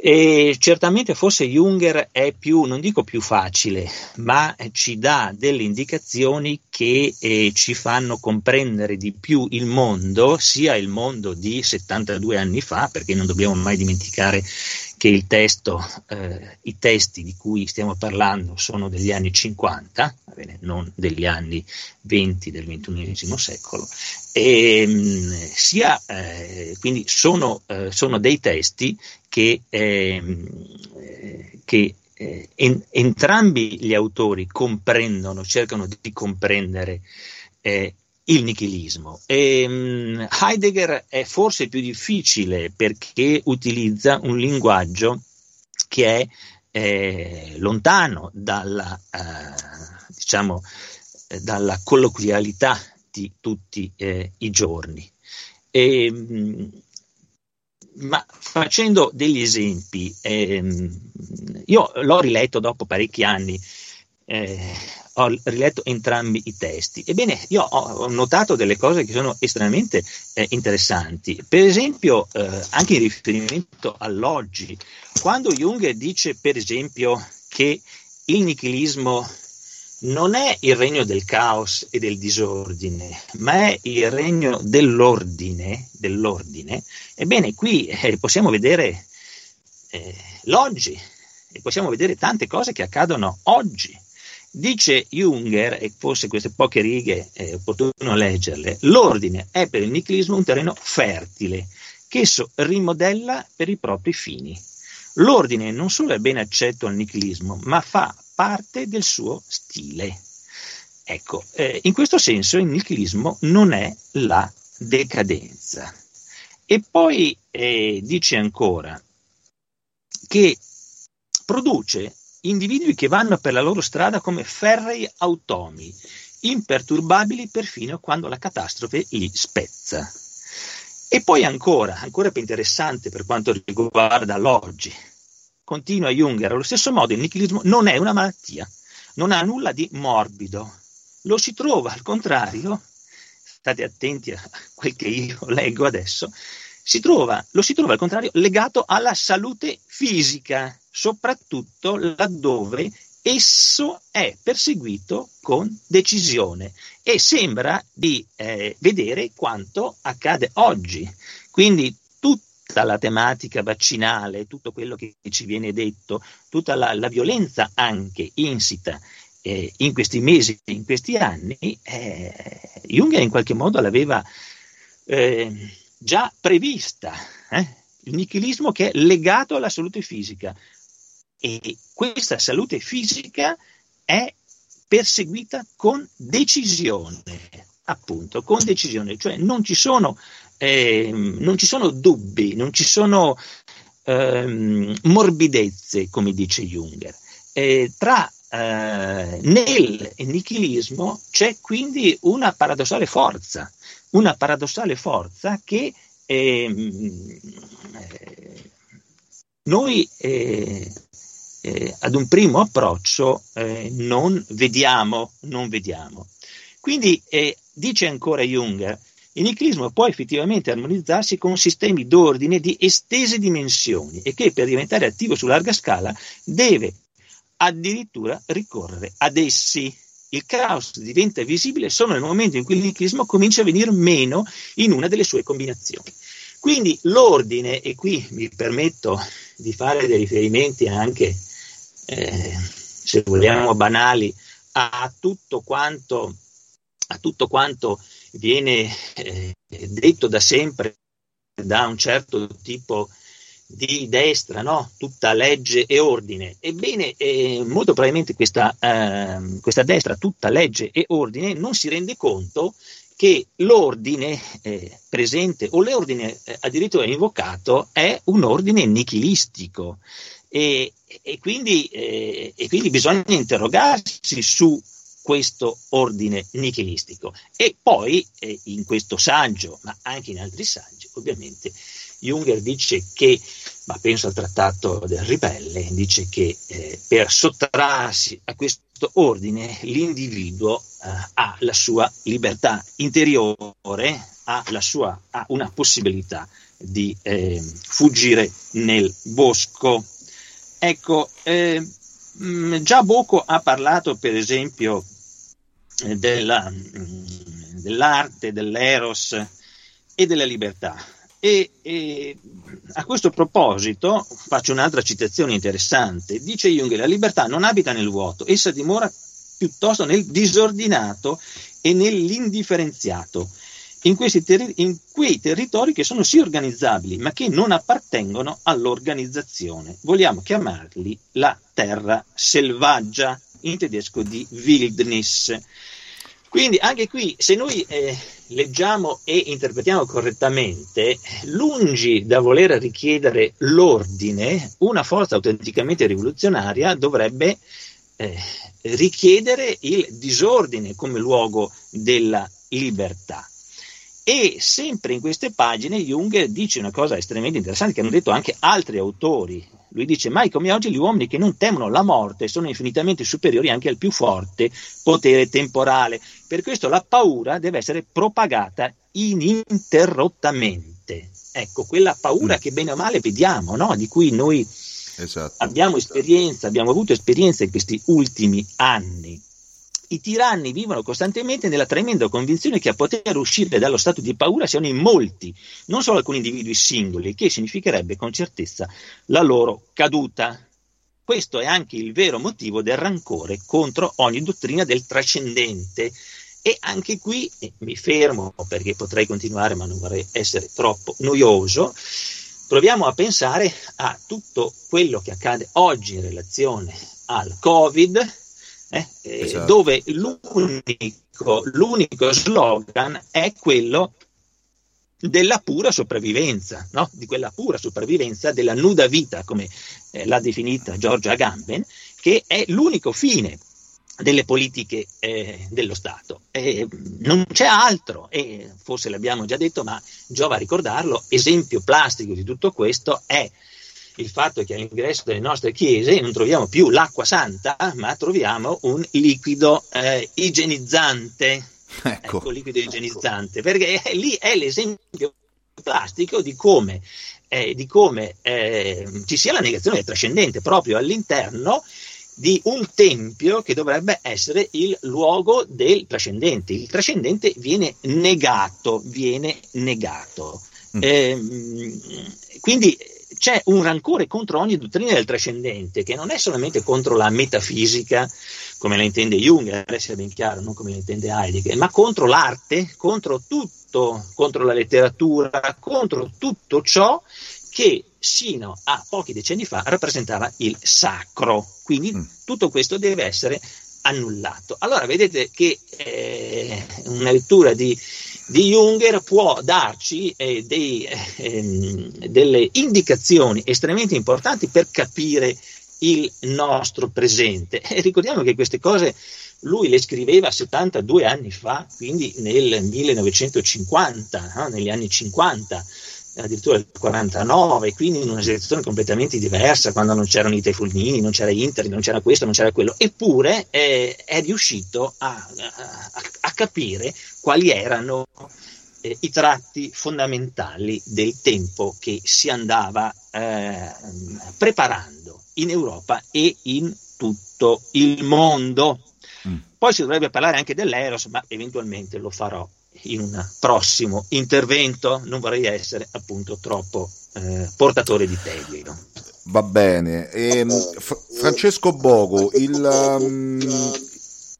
E certamente forse Junger è più, non dico più facile, ma ci dà delle indicazioni che eh, ci fanno comprendere di più il mondo, sia il mondo di 72 anni fa, perché non dobbiamo mai dimenticare che il testo, eh, i testi di cui stiamo parlando sono degli anni 50, bene, non degli anni 20 del XXI secolo, e, mh, sia, eh, quindi sono, eh, sono, dei testi che, ehm, che eh, en, entrambi gli autori comprendono, cercano di comprendere eh, il nichilismo. E, um, Heidegger è forse più difficile perché utilizza un linguaggio che è eh, lontano dalla, eh, diciamo, eh, dalla colloquialità di tutti eh, i giorni. E, um, ma facendo degli esempi, ehm, io l'ho riletto dopo parecchi anni, eh, ho riletto entrambi i testi. Ebbene, io ho notato delle cose che sono estremamente eh, interessanti. Per esempio, eh, anche in riferimento all'oggi, quando Jung dice, per esempio, che il nichilismo non è il regno del caos e del disordine, ma è il regno dell'ordine, dell'ordine ebbene qui eh, possiamo vedere eh, l'oggi e possiamo vedere tante cose che accadono oggi. Dice Junger, e forse queste poche righe è opportuno leggerle, l'ordine è per il nichilismo un terreno fertile che esso rimodella per i propri fini. L'ordine non solo è ben accetto al nichilismo, ma fa parte del suo stile. Ecco, eh, in questo senso il nichilismo non è la decadenza. E poi eh, dice ancora che produce individui che vanno per la loro strada come ferrei automi, imperturbabili perfino quando la catastrofe li spezza. E poi ancora, ancora più interessante per quanto riguarda l'oggi, continua Junger, allo stesso modo il nichilismo non è una malattia, non ha nulla di morbido, lo si trova al contrario, state attenti a quel che io leggo adesso, si trova, lo si trova al contrario legato alla salute fisica, soprattutto laddove esso è perseguito con decisione e sembra di eh, vedere quanto accade oggi. Quindi tutta la tematica vaccinale, tutto quello che ci viene detto, tutta la, la violenza anche insita eh, in questi mesi, in questi anni, eh, Jung in qualche modo l'aveva eh, già prevista. Eh? Il nichilismo che è legato alla salute fisica e questa salute fisica è perseguita con decisione, appunto, con decisione, cioè non ci sono, eh, non ci sono dubbi, non ci sono eh, morbidezze, come dice Junger. Eh, tra nel nichilismo c'è quindi una paradossale forza, una paradossale forza che ehm, eh, noi eh, eh, ad un primo approccio eh, non vediamo, non vediamo. Quindi eh, dice ancora Jung, il nichilismo può effettivamente armonizzarsi con sistemi d'ordine di estese dimensioni e che per diventare attivo su larga scala deve addirittura ricorrere ad essi. Il caos diventa visibile solo nel momento in cui il nichilismo comincia a venire meno in una delle sue combinazioni. Quindi l'ordine, e qui mi permetto di fare dei riferimenti anche eh, se vogliamo banali, a tutto quanto, a tutto quanto viene eh, detto da sempre da un certo tipo di destra, no? tutta legge e ordine. Ebbene, eh, molto probabilmente questa, eh, questa, destra, tutta legge e ordine, non si rende conto che l'ordine eh, presente o l'ordine eh, addirittura invocato è un ordine nichilistico, e, e, quindi, eh, e quindi bisogna interrogarsi su questo ordine nichilistico. E poi eh, in questo saggio, ma anche in altri saggi, ovviamente, Junger dice che, ma penso al trattato del ribelle, dice che eh, per sottrarsi a questo ordine l'individuo eh, ha la sua libertà interiore, ha, sua, ha una possibilità di eh, fuggire nel bosco Ecco, eh, mm, già Bocco ha parlato per esempio eh, della, mm, dell'arte, dell'eros e della libertà. E, e, a questo proposito faccio un'altra citazione interessante. Dice Jung: la libertà non abita nel vuoto, essa dimora piuttosto nel disordinato e nell'indifferenziato in, terri- in quei territori che sono sì organizzabili, ma che non appartengono all'organizzazione. Vogliamo chiamarli la terra selvaggia, in tedesco di Wildnis. Quindi anche qui, se noi eh, leggiamo e interpretiamo correttamente, lungi da voler richiedere l'ordine, una forza autenticamente rivoluzionaria dovrebbe eh, richiedere il disordine come luogo della libertà. E sempre in queste pagine Jung dice una cosa estremamente interessante che hanno detto anche altri autori. Lui dice: Mai come oggi gli uomini che non temono la morte sono infinitamente superiori anche al più forte potere temporale. Per questo la paura deve essere propagata ininterrottamente. Ecco, quella paura mm. che bene o male vediamo, no? di cui noi esatto. abbiamo esperienza, abbiamo avuto esperienza in questi ultimi anni i tiranni vivono costantemente nella tremenda convinzione che a poter uscire dallo stato di paura siano in molti, non solo alcuni individui singoli, che significherebbe con certezza la loro caduta. Questo è anche il vero motivo del rancore contro ogni dottrina del trascendente. E anche qui e mi fermo perché potrei continuare, ma non vorrei essere troppo noioso. Proviamo a pensare a tutto quello che accade oggi in relazione al Covid, eh? esatto. dove l'unico, l'unico, slogan è quello della pura sopravvivenza, no? di quella pura sopravvivenza della nuda vita, come eh, l'ha definita Giorgia Agamben, che è l'unico fine delle politiche eh, dello Stato. Eh, non c'è altro, e forse l'abbiamo già detto, ma giova ricordarlo, esempio plastico di tutto questo è il fatto che all'ingresso delle nostre chiese non troviamo più l'acqua santa, ma troviamo un liquido eh, igienizzante. Ecco. ecco, liquido igienizzante, perché lì è l'esempio plastico di come, eh, di come eh, ci sia la negazione del trascendente proprio all'interno di un tempio che dovrebbe essere il luogo del trascendente. Il trascendente viene negato, viene negato. Mm. Eh, quindi c'è un rancore contro ogni dottrina del trascendente, che non è solamente contro la metafisica, come la intende Jung, per essere ben chiaro, non come la intende Heidegger, ma contro l'arte, contro tutto, contro la letteratura, contro tutto ciò che sino a pochi decenni fa rappresentava il sacro. Quindi mm. tutto questo deve essere annullato. Allora vedete che eh, una lettura di, di, Junger può darci eh, dei, eh, delle indicazioni estremamente importanti per capire il nostro presente. E ricordiamo che queste cose lui le scriveva 72 anni fa, quindi nel 1950, no? negli anni 50 addirittura del 49, quindi in una situazione completamente diversa, quando non c'erano i Tefulnini, non c'era Internet, non c'era questo, non c'era quello, eppure eh, è riuscito a, a, a, capire quali erano eh, i tratti fondamentali del tempo che si andava eh, preparando in Europa e in tutto il mondo. Mm. Poi si dovrebbe parlare anche dell'Eros, ma eventualmente lo farò in un prossimo intervento, non vorrei essere appunto troppo eh, portatore di tagli. Va bene. E, ehm, F- Francesco Bogo, il, um,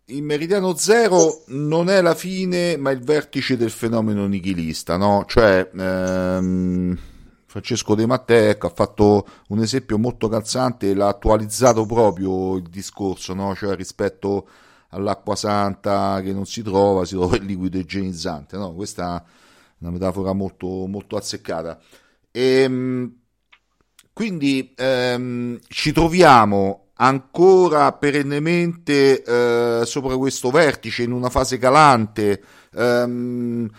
il, meridiano zero non è la fine, ma il vertice del fenomeno nichilista, no? Cioè, um, Francesco De Matteo ha fatto un esempio molto calzante l'ha attualizzato proprio il discorso, no? Cioè, rispetto all'acqua santa che non si trova, si trova il liquido igienizzante. No? Questa è una metafora molto, molto azzeccata. E, ehm, quindi ehm, ci troviamo ancora perennemente eh, sopra questo vertice in una fase calante. Ehm,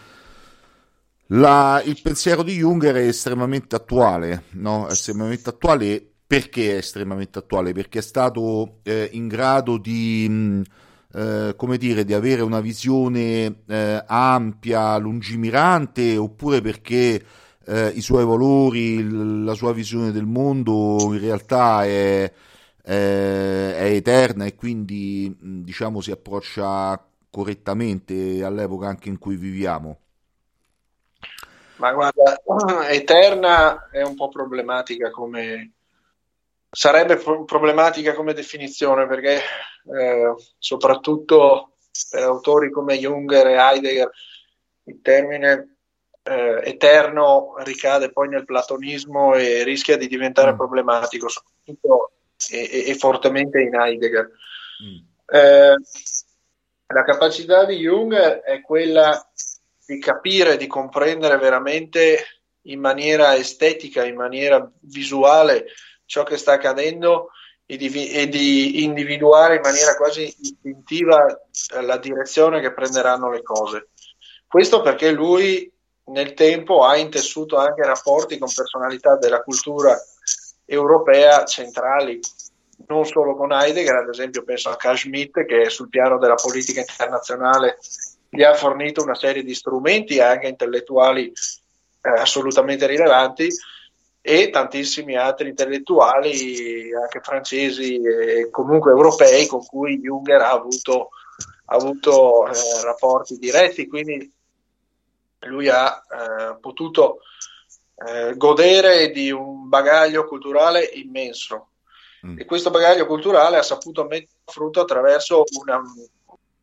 la, il pensiero di Junger è estremamente attuale, no? Estremamente attuale perché è estremamente attuale? Perché è stato eh, in grado di mh, eh, come dire, di avere una visione eh, ampia, lungimirante, oppure perché eh, i suoi valori, la sua visione del mondo in realtà è, è, è eterna e quindi diciamo si approccia correttamente all'epoca anche in cui viviamo. Ma guarda, eterna è un po' problematica come, sarebbe problematica come definizione perché eh, soprattutto per autori come Junger e Heidegger il termine eh, eterno ricade poi nel platonismo e rischia di diventare mm. problematico soprattutto e, e, e, fortemente in Heidegger mm. eh, la capacità di Jung è quella di capire, di comprendere veramente in maniera estetica, in maniera visuale ciò che sta accadendo e di, e di individuare in maniera quasi istintiva eh, la direzione che prenderanno le cose. Questo perché lui nel tempo ha intessuto anche rapporti con personalità della cultura europea centrali, non solo con Heidegger, ad esempio penso a Carl Schmitt che sul piano della politica internazionale gli ha fornito una serie di strumenti anche intellettuali eh, assolutamente rilevanti e tantissimi altri intellettuali, anche francesi e comunque europei, con cui Junger ha avuto, ha avuto eh, rapporti diretti, quindi lui ha eh, potuto eh, godere di un bagaglio culturale immenso mm. e questo bagaglio culturale ha saputo mettere a frutto attraverso una,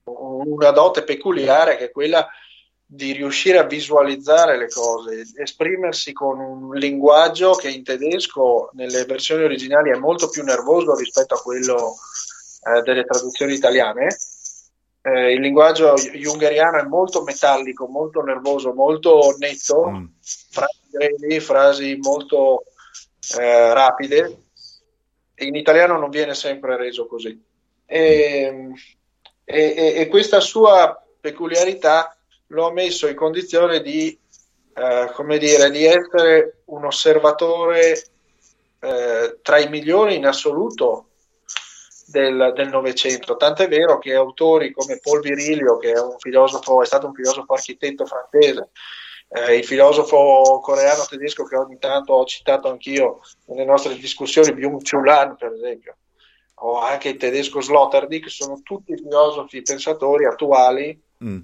una dote peculiare che è quella di riuscire a visualizzare le cose, esprimersi con un linguaggio che in tedesco nelle versioni originali è molto più nervoso rispetto a quello eh, delle traduzioni italiane. Eh, il linguaggio jungeriano è molto metallico, molto nervoso, molto netto, mm. frasi brevi, frasi molto eh, rapide in italiano non viene sempre reso così. E, e, e questa sua peculiarità lo ha messo in condizione di, eh, come dire, di essere un osservatore eh, tra i migliori in assoluto del Novecento. Tant'è vero che autori come Paul Virilio, che è, un filosofo, è stato un filosofo architetto francese, eh, il filosofo coreano tedesco che ogni tanto ho citato anch'io nelle nostre discussioni, Byung-Chul Han per esempio, o anche il tedesco Sloterdijk, sono tutti filosofi pensatori attuali mm.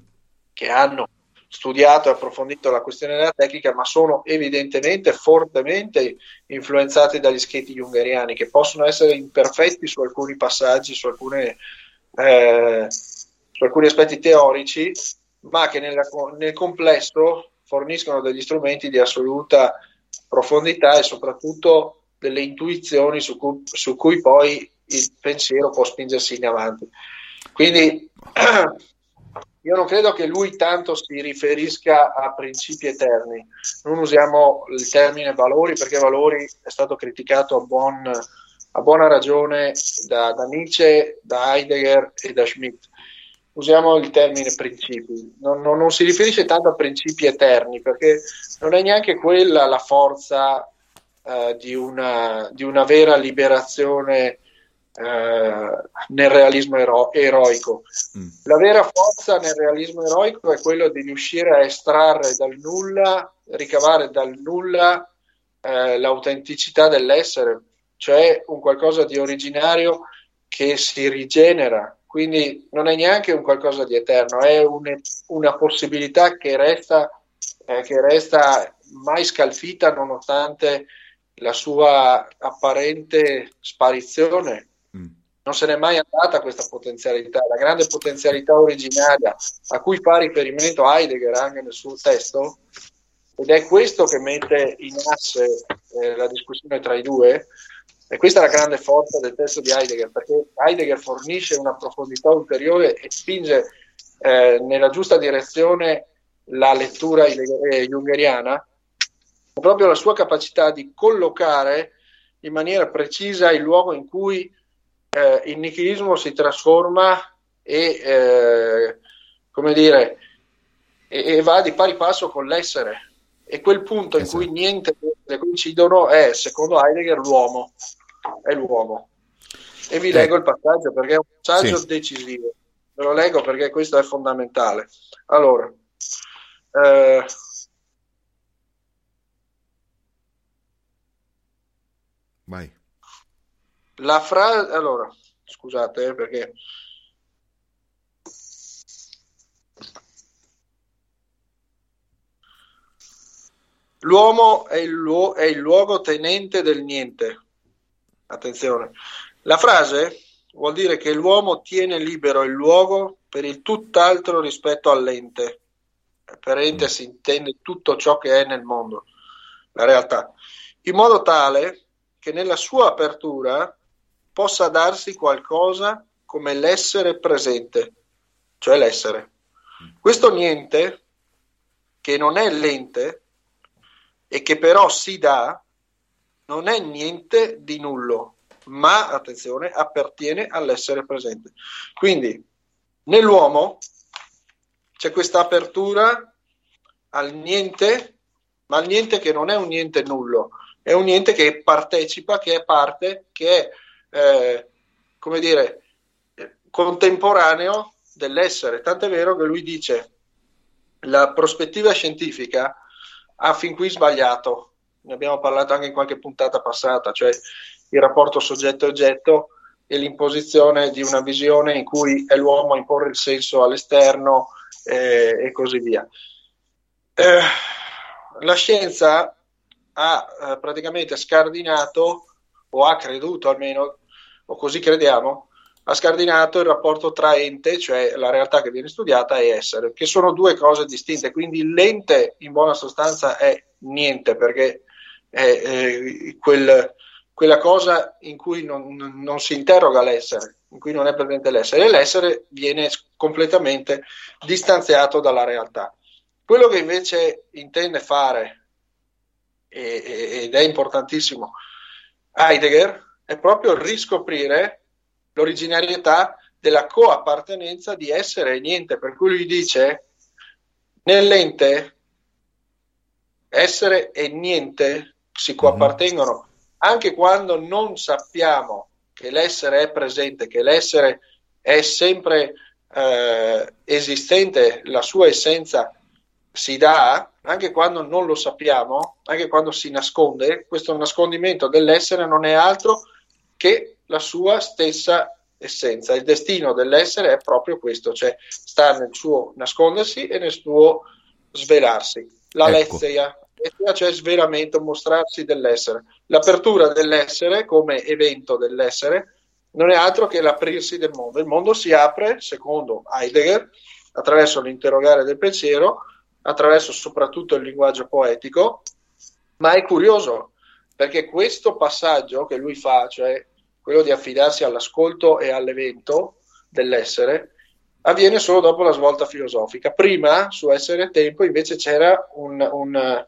Che hanno studiato e approfondito la questione della tecnica, ma sono evidentemente fortemente influenzati dagli schietti jungeriani, che possono essere imperfetti su alcuni passaggi, su, alcune, eh, su alcuni aspetti teorici, ma che nella, nel complesso forniscono degli strumenti di assoluta profondità e soprattutto delle intuizioni su cui, su cui poi il pensiero può spingersi in avanti. Quindi io non credo che lui tanto si riferisca a principi eterni. Non usiamo il termine valori perché valori è stato criticato a, buon, a buona ragione da, da, Nietzsche, da Heidegger e da Schmidt. Usiamo il termine principi. Non, non, non si riferisce tanto a principi eterni perché non è neanche quella la forza eh, di, una, di una vera liberazione eh, nel realismo ero- eroico. Mm. La vera forza nel realismo eroico è quello di riuscire a estrarre dal nulla, ricavare dal nulla eh, l'autenticità dell'essere, cioè un qualcosa di originario che si rigenera. Quindi non è neanche un qualcosa di eterno, è un, una possibilità che resta, eh, che resta mai scalfita nonostante la sua apparente sparizione non se n'è mai andata questa potenzialità, la grande potenzialità originaria a cui fa riferimento Heidegger anche nel suo testo, ed è questo che mette in asse eh, la discussione tra i due, e questa è la grande forza del testo di Heidegger, perché Heidegger fornisce una profondità ulteriore e spinge eh, nella giusta direzione la lettura eh, jungeriana, proprio la sua capacità di collocare in maniera precisa il luogo in cui eh, il nichilismo si trasforma e, eh, come dire, e, e, va di pari passo con l'essere. E quel punto esatto. in cui niente coincidono è, secondo Heidegger, l'uomo. È l'uomo. E vi eh. leggo il passaggio perché è un passaggio sì. decisivo. Ve lo leggo perché questo è fondamentale. Allora, eh, Vai. La frase, allora, scusate eh, perché l'uomo è il, luo- è il luogo tenente del niente. Attenzione, la frase vuol dire che l'uomo tiene libero il luogo per il tutt'altro rispetto all'ente. Per ente si intende tutto ciò che è nel mondo, la realtà, in modo tale che nella sua apertura possa darsi qualcosa come l'essere presente, cioè l'essere. Questo niente, che non è l'ente e che però si dà, non è niente di nullo, ma, attenzione, appartiene all'essere presente. Quindi, nell'uomo c'è questa apertura al niente, ma al niente che non è un niente nullo, è un niente che partecipa, che è parte, che è eh, come dire, contemporaneo dell'essere. Tant'è vero che lui dice la prospettiva scientifica ha fin qui sbagliato. Ne abbiamo parlato anche in qualche puntata passata, cioè il rapporto soggetto-oggetto e l'imposizione di una visione in cui è l'uomo a imporre il senso all'esterno eh, e così via. Eh, la scienza ha eh, praticamente scardinato o ha creduto almeno, o così crediamo, ha scardinato il rapporto tra ente, cioè la realtà che viene studiata, e essere, che sono due cose distinte. Quindi l'ente in buona sostanza è niente, perché è, è quel, quella cosa in cui non, non, si interroga l'essere, in cui non è presente l'essere, e l'essere viene completamente distanziato dalla realtà. Quello che invece intende fare, ed è importantissimo, Heidegger è proprio riscoprire l'originarietà della coappartenenza di essere e niente, per cui lui dice nell'ente essere e niente si coappartengono mm-hmm. anche quando non sappiamo che l'essere è presente, che l'essere è sempre eh, esistente, la sua essenza si dà, anche quando non lo sappiamo, anche quando si nasconde, questo nascondimento dell'essere non è altro che la sua stessa essenza. Il destino dell'essere è proprio questo, cioè sta nel suo nascondersi e nel suo svelarsi. La ecco. lezia, cioè svelamento, mostrarsi dell'essere. L'apertura dell'essere come evento dell'essere non è altro che l'aprirsi del mondo. Il mondo si apre, secondo Heidegger, attraverso l'interrogare del pensiero, attraverso soprattutto il linguaggio poetico, ma è curioso perché questo passaggio che lui fa, cioè quello di affidarsi all'ascolto e all'evento dell'essere, avviene solo dopo la svolta filosofica. Prima, su essere e tempo, invece c'era un, un,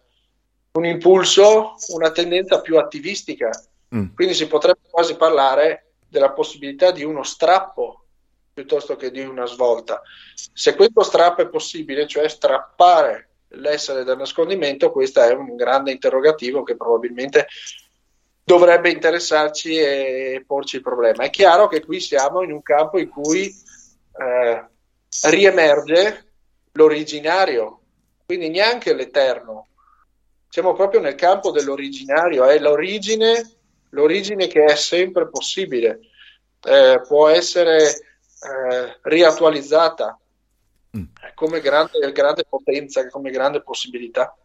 un impulso, una tendenza più attivistica. Mm. Quindi si potrebbe quasi parlare della possibilità di uno strappo piuttosto che di una svolta. Se questo strappo è possibile, cioè strappare l'essere dal nascondimento, questo è un grande interrogativo che probabilmente dovrebbe interessarci e porci il problema. È chiaro che qui siamo in un campo in cui eh, riemerge l'originario, quindi neanche l'eterno. Siamo proprio nel campo dell'originario, è l'origine, l'origine che è sempre possibile, eh, può essere eh, riattualizzata mm. come grande, grande potenza, come grande possibilità.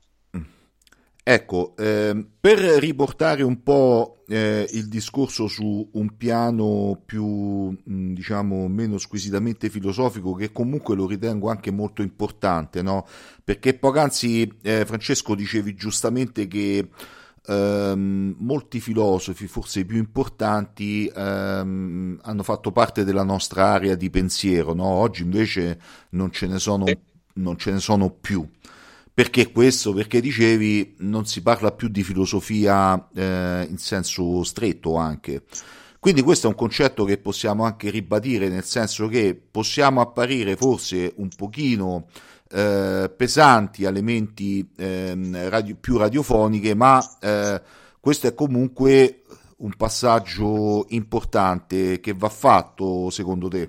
Ecco, eh, per riportare un po' eh, il discorso su un piano più, mh, diciamo, meno squisitamente filosofico, che comunque lo ritengo anche molto importante, no? Perché poc'anzi, eh, Francesco, dicevi giustamente che ehm, molti filosofi, forse i più importanti, ehm, hanno fatto parte della nostra area di pensiero, no? Oggi invece non ce ne sono, non ce ne sono più. Perché questo? Perché dicevi non si parla più di filosofia eh, in senso stretto anche. Quindi questo è un concetto che possiamo anche ribadire, nel senso che possiamo apparire forse un pochino eh, pesanti elementi eh, radio, più radiofoniche, ma eh, questo è comunque un passaggio importante che va fatto secondo te,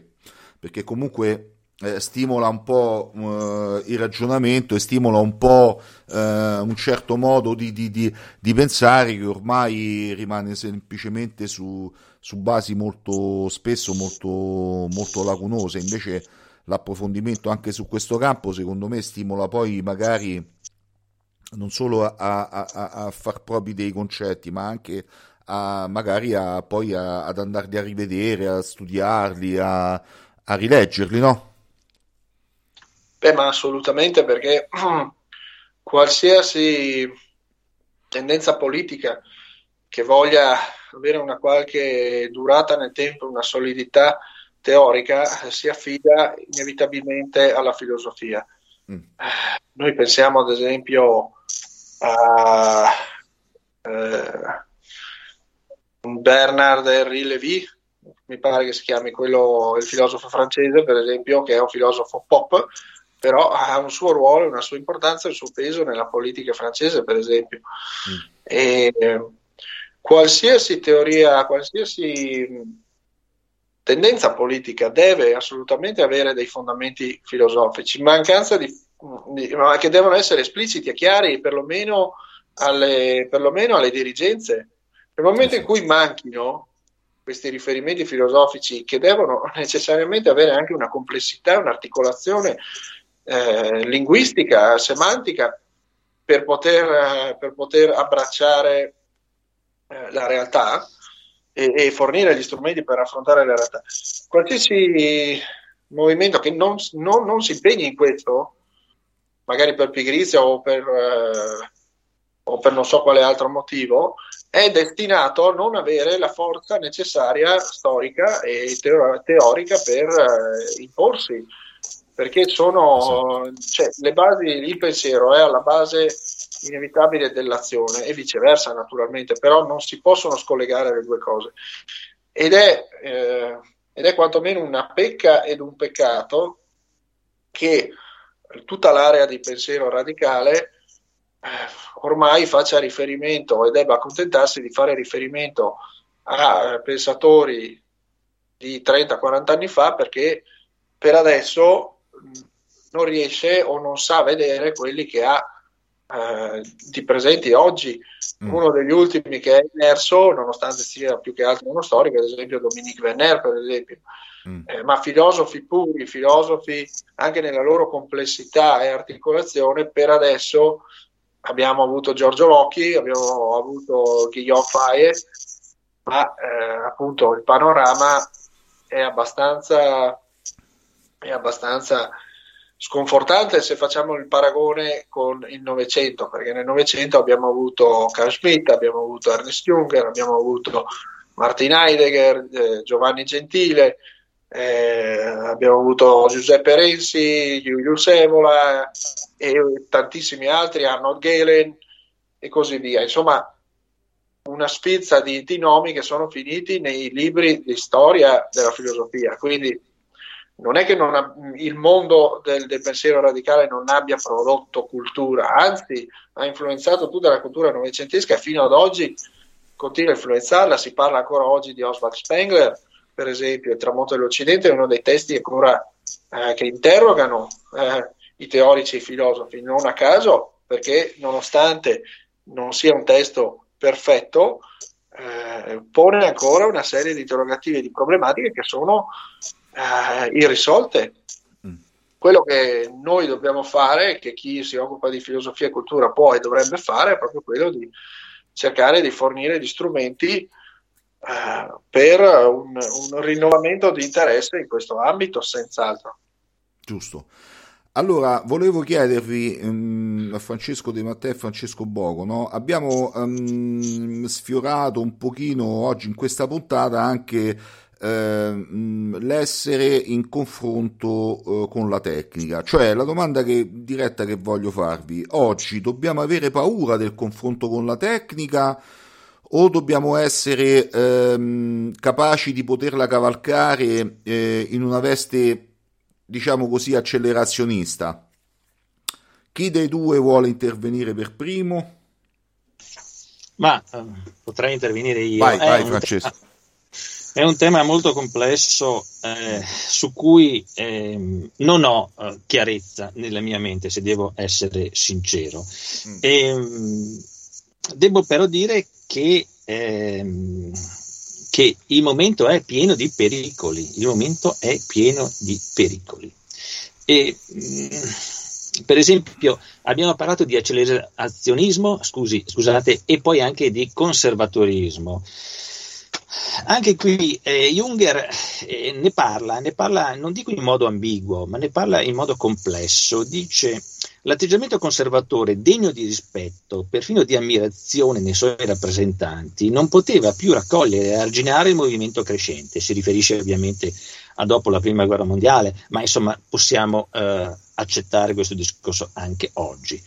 perché comunque eh, stimola un po' eh, il ragionamento e stimola un po' un certo modo di, di, di, di, pensare che ormai rimane semplicemente su, su basi molto spesso molto, molto lacunose. Invece l'approfondimento anche su questo campo secondo me stimola poi magari non solo a, a, a, a far propri dei concetti ma anche a, magari a, poi ad andarli a rivedere, a studiarli, a, a rileggerli, no? Beh, ma assolutamente perché qualsiasi tendenza politica che voglia avere una qualche durata nel tempo, una solidità teorica, si affida inevitabilmente alla filosofia. Mm. Noi pensiamo ad esempio a eh, Bernard Henri Lévy, mi pare che si chiami quello, il filosofo francese, per esempio, che è un filosofo pop, però ha un suo ruolo, una sua importanza, un suo peso nella politica francese, per esempio. Mm. E, qualsiasi teoria, qualsiasi tendenza politica deve assolutamente avere dei fondamenti filosofici, mancanza di, di ma che devono essere espliciti e chiari perlomeno alle, perlomeno alle dirigenze. Nel momento in cui manchino questi riferimenti filosofici che devono necessariamente avere anche una complessità, un'articolazione eh, linguistica, semantica per poter, per poter abbracciare eh, la realtà e, e, fornire gli strumenti per affrontare la realtà. Qualsiasi movimento che non, non, non si impegni in questo, magari per pigrizia o per, eh, o per non so quale altro motivo, è destinato a non avere la forza necessaria storica e teorica per eh, imporsi perché sono cioè, le basi, il pensiero è alla base inevitabile dell'azione e viceversa naturalmente, però non si possono scollegare le due cose. Ed è, eh, ed è quantomeno una pecca ed un peccato che tutta l'area di pensiero radicale eh, ormai faccia riferimento e debba accontentarsi di fare riferimento a pensatori di 30-40 anni fa perché per adesso non riesce o non sa vedere quelli che ha eh, di presenti oggi. Mm. Uno degli ultimi che è emerso, nonostante sia più che altro uno storico, ad esempio Dominique Venner, per esempio, mm. eh, ma filosofi puri, filosofi anche nella loro complessità e articolazione, per adesso abbiamo avuto Giorgio Locchi, abbiamo avuto Guillaume Faye, ma eh, appunto il panorama è abbastanza, è abbastanza sconfortante se facciamo il paragone con il Novecento, perché nel Novecento abbiamo avuto Carl Schmitt, abbiamo avuto Ernest Junger, abbiamo avuto Martin Heidegger, eh, Giovanni Gentile, eh, abbiamo avuto Giuseppe Renzi, Julius Evola e tantissimi altri, Arnold Galen e così via. Insomma, una spizza di, di nomi che sono finiti nei libri di storia della filosofia. Quindi non è che non ha, il mondo del, del, pensiero radicale non abbia prodotto cultura, anzi ha influenzato tutta la cultura novecentesca fino ad oggi continua a influenzarla. Si parla ancora oggi di Oswald Spengler, per esempio, Il tramonto dell'Occidente è uno dei testi ancora eh, che interrogano eh, i teorici e i filosofi, non a caso, perché nonostante non sia un testo perfetto, eh, pone ancora una serie di interrogativi e di problematiche che sono eh, irrisolte. Mm. Quello che noi dobbiamo fare, che chi si occupa di filosofia e cultura può e dovrebbe fare, è proprio quello di cercare di fornire gli strumenti eh, per un, un rinnovamento di interesse in questo ambito, senz'altro. Giusto. Allora, volevo chiedervi um, a Francesco De Matteo e Francesco Bogo, no? abbiamo um, sfiorato un pochino oggi in questa puntata anche l'essere in confronto uh, con la tecnica, cioè la domanda che, diretta che voglio farvi, oggi dobbiamo avere paura del confronto con la tecnica? o dobbiamo essere ehm, capaci di poterla cavalcare eh, in una veste, diciamo così, accelerazionista? Chi dei due vuole intervenire per primo? Ma eh, potrei intervenire io. Vai, vai Francesco. Tema, è un tema molto complesso eh, su cui ehm, non ho eh, chiarezza nella mia mente, se devo essere sincero. Mm. E, ehm, devo però dire che, ehm, che il momento è pieno di pericoli, il momento è pieno di pericoli. E, mm, per esempio, abbiamo parlato di accelerazionismo, scusi, scusate, e poi anche di conservatorismo. Anche qui eh, Junger eh, ne parla, ne parla, non dico in modo ambiguo, ma ne parla in modo complesso. Dice L'atteggiamento conservatore, degno di rispetto, perfino di ammirazione nei suoi rappresentanti, non poteva più raccogliere e arginare il movimento crescente. Si riferisce ovviamente a dopo la prima guerra mondiale, ma insomma possiamo eh, accettare questo discorso anche oggi.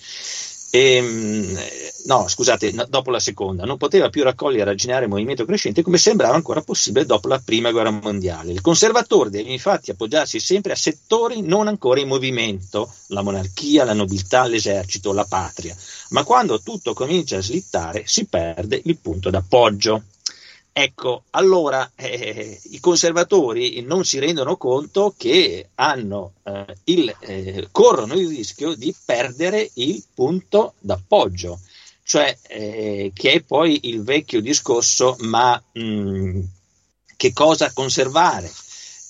E, ehm, no, scusate, dopo la seconda, non poteva più raccogliere e arginare il movimento crescente come sembrava ancora possibile dopo la prima guerra mondiale. Il conservatore deve infatti appoggiarsi sempre a settori non ancora in movimento, la monarchia, la nobiltà, l'esercito, la patria, ma quando tutto comincia a slittare si perde il punto d'appoggio. Ecco, allora eh, i conservatori non si rendono conto che hanno, eh, il, eh, corrono il rischio di perdere il punto d'appoggio, cioè eh, che è poi il vecchio discorso, ma mh, mm, che cosa conservare?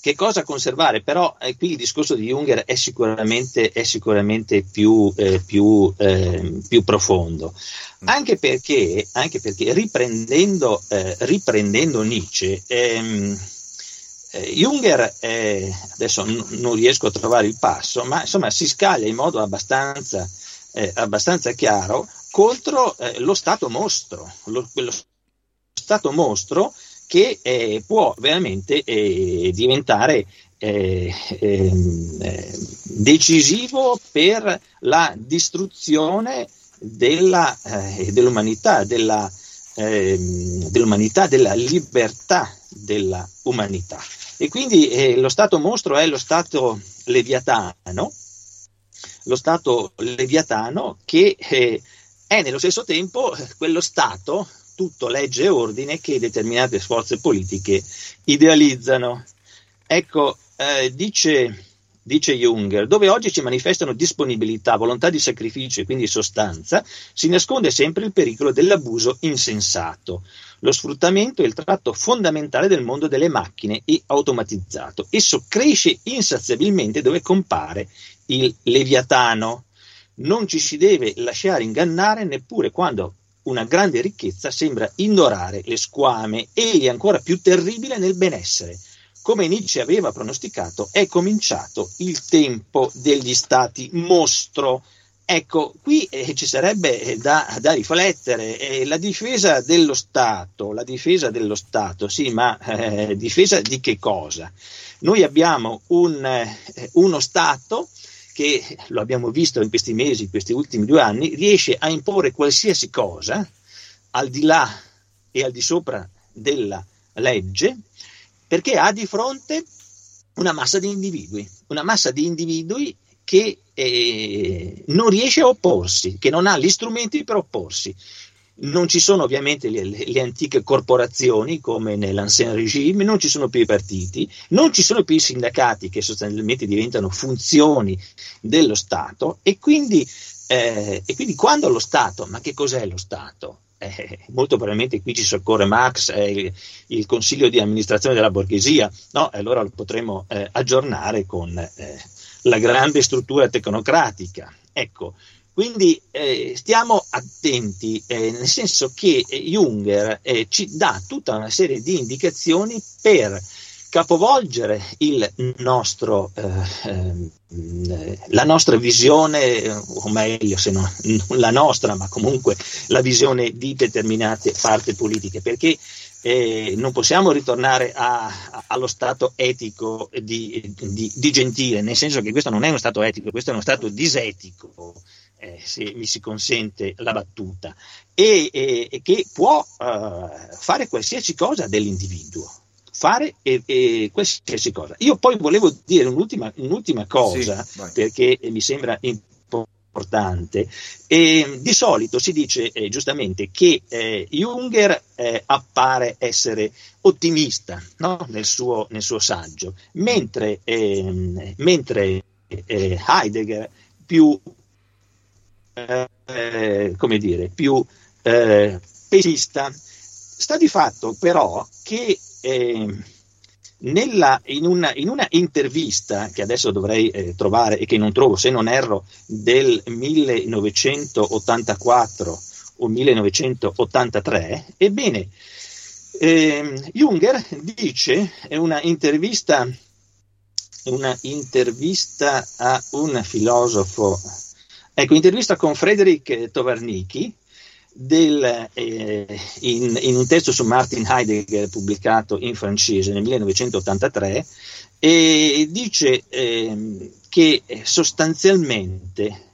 Che cosa conservare? Però eh, qui il discorso di Junger è sicuramente, è sicuramente più, eh, più, eh, più, profondo, mm. anche perché, anche perché riprendendo, eh, riprendendo, Nietzsche, ehm, eh, Junger, eh, adesso n- non riesco a trovare il passo, ma insomma si scaglia in modo abbastanza, abbastanza chiaro contro lo Stato mostro, lo, lo Stato mostro che eh, può veramente eh, diventare eh, ehm, eh, decisivo per la distruzione della, eh, dell'umanità, della, eh, dell'umanità, della libertà della umanità. E quindi eh, lo Stato mostro è lo Stato leviatano, lo Stato leviatano che è nello stesso tempo quello Stato, tutto legge e ordine, che determinate forze politiche idealizzano. Ecco, eh, dice dice Junger, dove oggi si manifestano disponibilità, volontà di sacrificio e quindi sostanza, si nasconde sempre il pericolo dell'abuso insensato. Lo sfruttamento è il tratto fondamentale del mondo delle macchine e automatizzato. Esso cresce insaziabilmente dove compare il leviatano. Non ci si deve lasciare ingannare neppure quando una grande ricchezza sembra indorare le squame, egli è ancora più terribile nel benessere come Nietzsche aveva pronosticato, è cominciato il tempo degli stati mostro. Ecco, qui eh, ci sarebbe eh, da, da riflettere. Eh, la difesa dello Stato, la difesa dello Stato, sì, ma eh, difesa di che cosa? Noi abbiamo un, eh, uno Stato che, lo abbiamo visto in questi mesi, in questi ultimi due anni, riesce a imporre qualsiasi cosa al di là e al di sopra della legge, perché ha di fronte una massa di individui, una massa di individui che eh, non riesce a opporsi, che non ha gli strumenti per opporsi. Non ci sono ovviamente le, le, le antiche corporazioni come nell'ancien regime, non ci sono più i partiti, non ci sono più i sindacati che sostanzialmente diventano funzioni dello Stato e quindi, eh, e quindi quando lo Stato, ma che cos'è lo Stato? eh, molto probabilmente qui ci soccorre Marx, eh, il, il, consiglio di amministrazione della borghesia, no? Allora lo potremo eh, aggiornare con eh, la grande struttura tecnocratica. Ecco, quindi eh, stiamo attenti, eh, nel senso che Junger ci dà tutta una serie di indicazioni per capovolgere nostro, eh, eh, la nostra visione, o meglio, se non, non, la nostra, ma comunque la visione di determinate parti politiche, perché eh, non possiamo ritornare a, a, allo stato etico di, di, di, Gentile, nel senso che questo non è uno stato etico, questo è uno stato disetico. Eh, se mi si consente la battuta, e, e che può uh, fare qualsiasi cosa dell'individuo fare e, e, qualsiasi cosa. Io poi volevo dire un'ultima, un'ultima cosa sì, perché mi sembra importante. E, di solito si dice eh, giustamente che eh, Junger eh, appare essere ottimista no? nel, suo, nel, suo, saggio, mentre, ehm, mentre eh, Heidegger più, eh, come dire, più eh, pessimista. Sta di fatto però che eh, nella, in, una, in, una, intervista che adesso dovrei eh, trovare e che non trovo se non erro del 1984 o 1983, ebbene eh, Junger dice, è una intervista, una intervista a un filosofo, ecco, intervista con Frederick Tovarnicki, del, eh, in, in, un testo su Martin Heidegger pubblicato in francese nel 1983 e dice eh, che sostanzialmente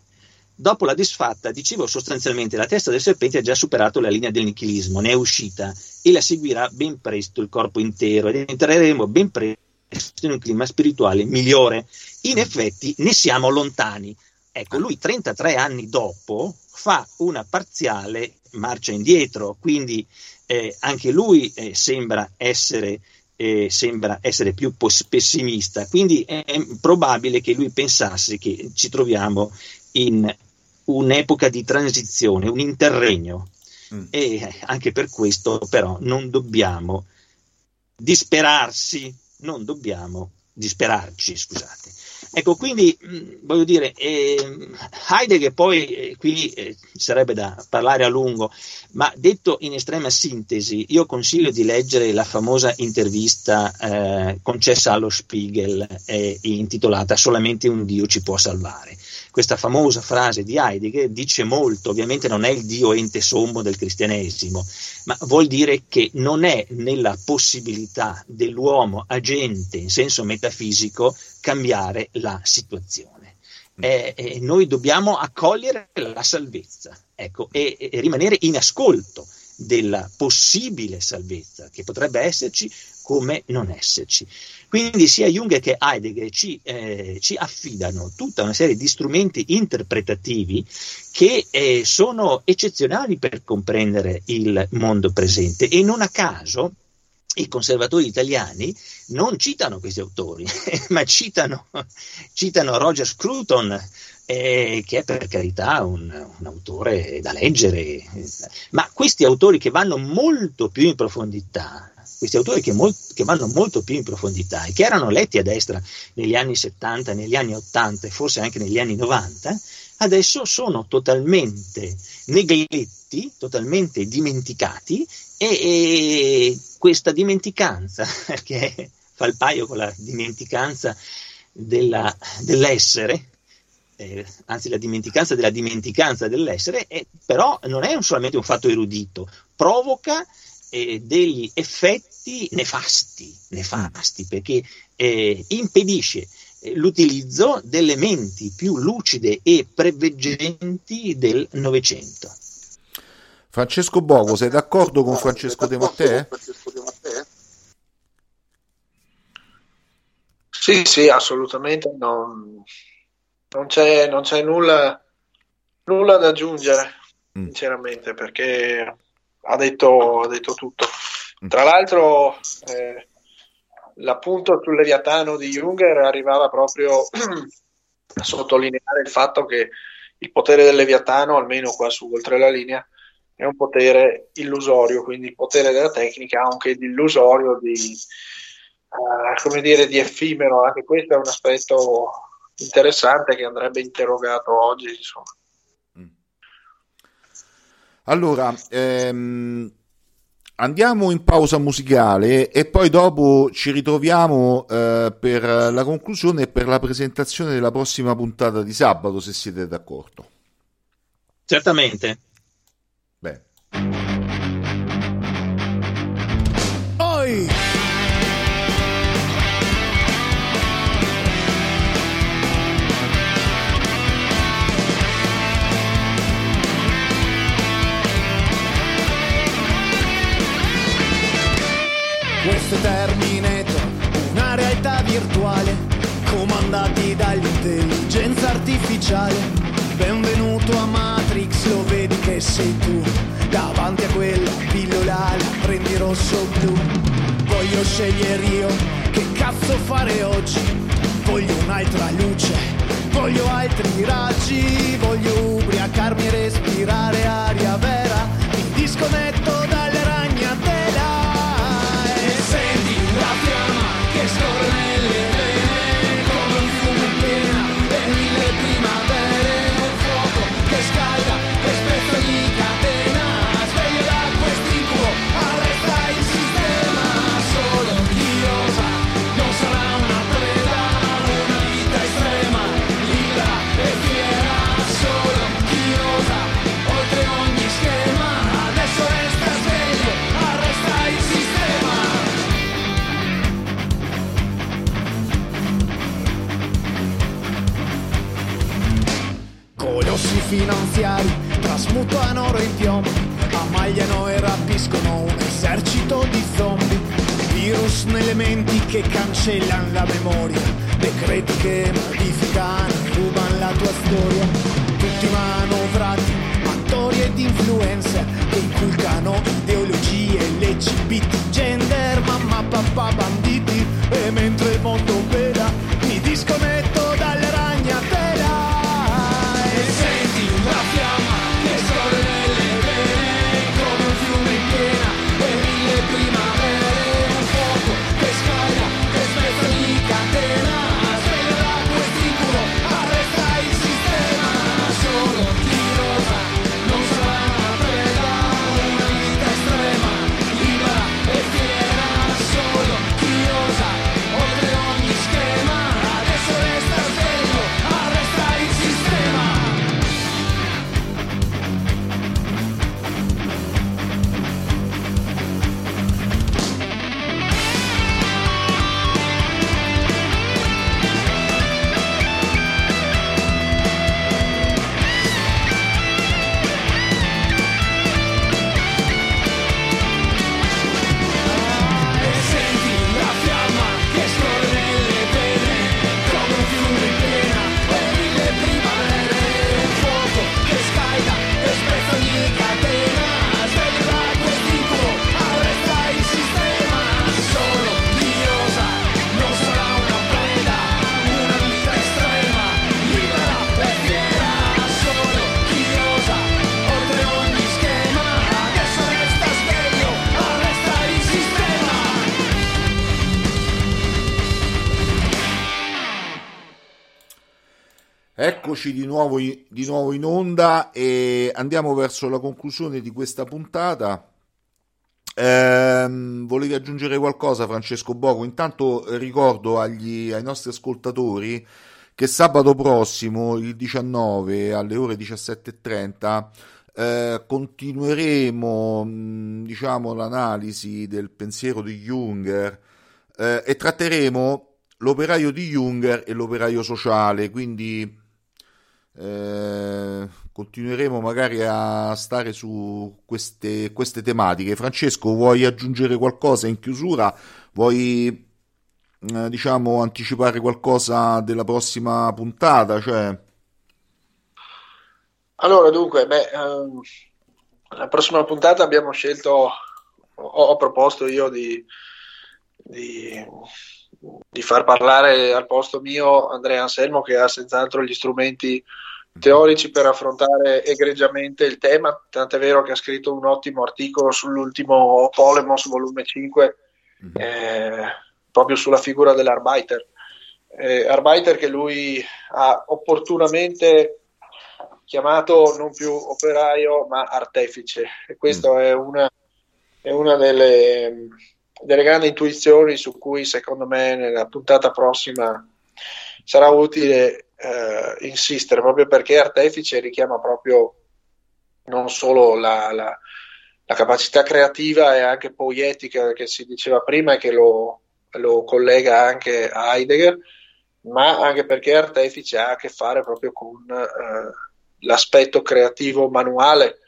dopo la disfatta, dicevo sostanzialmente, la testa del serpente ha già superato la linea del nichilismo, ne è uscita e la seguirà ben presto il corpo intero ed entreremo ben presto in un clima spirituale migliore. In effetti ne siamo lontani. Ecco, lui 33 anni dopo fa una parziale marcia indietro, quindi eh, anche lui eh, sembra, essere, eh, sembra, essere, più pessimista, quindi è, probabile che lui pensasse che ci troviamo in un'epoca di transizione, un interregno mm. e anche per questo però non dobbiamo disperarsi, non dobbiamo disperarci, scusate. Ecco, quindi mh, voglio dire, eh, Heidegger poi eh, qui eh, sarebbe da parlare a lungo, ma detto in estrema sintesi, io consiglio di leggere la famosa intervista eh, concessa allo Spiegel intitolata Solamente un Dio ci può salvare. Questa famosa frase di Heidegger dice molto, ovviamente non è il Dio ente sommo del cristianesimo, ma vuol dire che non è nella possibilità dell'uomo agente in senso metafisico cambiare la situazione. eh, eh, noi dobbiamo accogliere la salvezza ecco, e, e rimanere in ascolto della possibile salvezza che potrebbe esserci come non esserci. Quindi sia Jung che Heidegger ci, eh, ci affidano tutta una serie di strumenti interpretativi che eh, sono eccezionali per comprendere il mondo presente e non a caso i conservatori italiani non citano questi autori, ma citano, citano Roger Scruton, eh, che è per carità un, un, autore da leggere, ma questi autori che vanno molto più in profondità, questi autori che, molt, che, vanno molto più in profondità e che erano letti a destra negli anni 70, negli anni 80 e forse anche negli anni 90, adesso sono totalmente negletti, totalmente dimenticati e, e questa dimenticanza, che fa il paio con la dimenticanza della, dell'essere, eh, anzi la dimenticanza della dimenticanza dell'essere, eh, però non è solamente un fatto erudito, provoca eh, degli effetti nefasti, nefasti perché eh, impedisce eh, l'utilizzo delle menti più lucide e preveggenti del Novecento. Francesco Bogo, sei d'accordo con Francesco De Mattei? Sì, sì, assolutamente. Non, non, c'è, non c'è nulla, nulla, da aggiungere, mm. sinceramente, perché ha detto, ha detto tutto. Mm. Tra l'altro, eh, l'appunto sul Leviatano di Junger arrivava proprio a sottolineare il fatto che il potere del Leviatano, almeno qua su oltre la linea, è un potere illusorio, quindi il potere della tecnica anche di illusorio, di, uh, come dire, di effimero. Anche questo è un aspetto interessante che andrebbe interrogato oggi. Insomma. Mm. Allora, ehm, andiamo in pausa musicale e poi dopo ci ritroviamo eh, per la conclusione e per la presentazione della prossima puntata di sabato, se siete d'accordo. Certamente. Beh. Oi! Questo è Terminator, una realtà virtuale, comandati dall'intelligenza artificiale. Sei tu, davanti a quella pillola la prendi rosso blu. Voglio scegliere io che cazzo fare oggi, voglio un'altra luce, voglio altri raggi, voglio ubriacarmi e respirare aria vera, mi disconnetto dalle ragnatela. Finanziari trasmutano oro in piombo, ammagliano e rapiscono un esercito di zombie. Virus nelle menti che cancellano la memoria, decreti che modificano rubano la tua storia. Tutti manovrati, attori ed influencer che inculcano ideologie LGBT, gender, mamma, papà, banditi. E mentre il mondo nuovo, di nuovo, in onda e andiamo verso la conclusione di questa puntata. Ehm, volevi aggiungere qualcosa, Francesco Bogo? Intanto ricordo agli, ai nostri ascoltatori che sabato prossimo, il 19 alle ore 17.30, eh, continueremo diciamo, l'analisi del pensiero di Junger eh, e tratteremo l'operaio di Junger e l'operaio sociale, quindi eh, continueremo magari a stare su queste, queste, tematiche. Francesco, vuoi aggiungere qualcosa in chiusura? Vuoi eh, diciamo anticipare qualcosa della prossima puntata? Cioè... Allora, dunque, beh, ehm, la prossima puntata abbiamo scelto, ho, ho proposto io di, di di far parlare al posto mio Andrea Anselmo che ha senz'altro gli strumenti teorici per affrontare egregiamente il tema, tant'è vero che ha scritto un ottimo articolo sull'ultimo Polemos volume 5 mhm. eh, proprio sulla figura dell'Arbeiter. Eh, Arbeiter che lui ha opportunamente chiamato non più operaio ma artefice e questa mm. è una, è una delle, delle grandi intuizioni su cui secondo me nella puntata prossima sarà utile eh, insistere proprio perché Artefice richiama proprio non solo la, la, la, capacità creativa e anche poietica che si diceva prima e che lo, lo collega anche a Heidegger, ma anche perché Artefice ha a che fare proprio con eh, l'aspetto creativo manuale,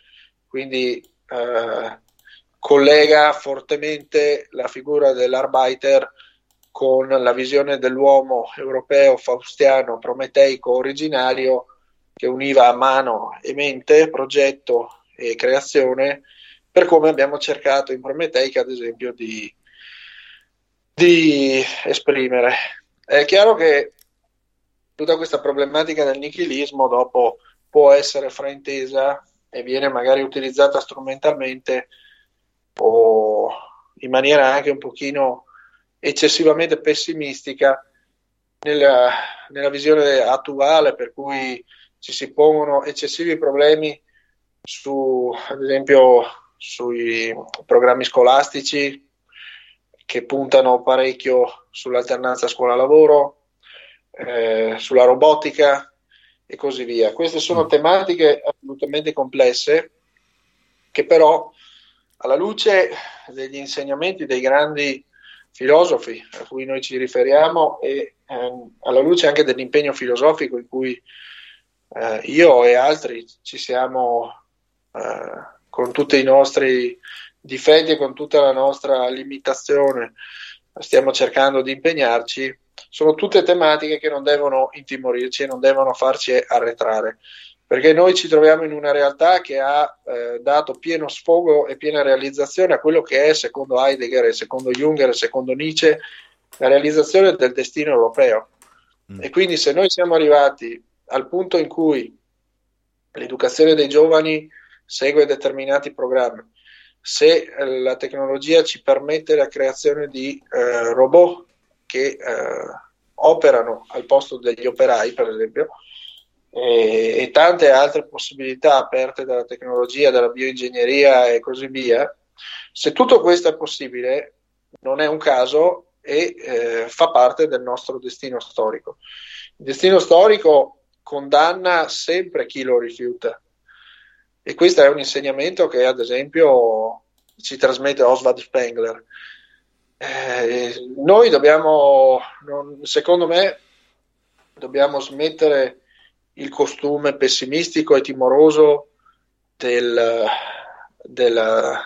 quindi eh, collega fortemente la figura dell'Arbeiter con la visione dell'uomo europeo faustiano prometeico originario che univa mano e mente, progetto e creazione, per come abbiamo cercato in Prometeica, ad esempio, di, di esprimere. È chiaro che tutta questa problematica del nichilismo dopo può essere fraintesa e viene magari utilizzata strumentalmente o in maniera anche un pochino eccessivamente pessimistica nella, nella visione attuale per cui ci si pongono eccessivi problemi su, ad esempio, sui programmi scolastici che puntano parecchio sull'alternanza scuola-lavoro, eh, sulla robotica e così via. Queste sono tematiche assolutamente complesse che però alla luce degli insegnamenti dei grandi filosofi a cui noi ci riferiamo e ehm, alla luce anche dell'impegno filosofico in cui eh, io e altri ci siamo eh, con tutti i nostri difetti e con tutta la nostra limitazione stiamo cercando di impegnarci sono tutte tematiche che non devono intimorirci e non devono farci arretrare perché noi ci troviamo in una realtà che ha eh, dato pieno sfogo e piena realizzazione a quello che è, secondo Heidegger, secondo Junger, secondo Nietzsche, la realizzazione del destino europeo. Mm. E quindi se noi siamo arrivati al punto in cui l'educazione dei giovani segue determinati programmi, se eh, la tecnologia ci permette la creazione di eh, robot che eh, operano al posto degli operai, per esempio, e, e tante altre possibilità aperte dalla tecnologia, dalla bioingegneria e così via, se tutto questo è possibile, non è un caso e eh, fa parte del nostro destino storico. Il destino storico condanna sempre chi lo rifiuta e questo è un insegnamento che ad esempio ci trasmette Oswald Spengler. Eh, noi dobbiamo, non, secondo me, dobbiamo smettere il costume pessimistico e timoroso del, del,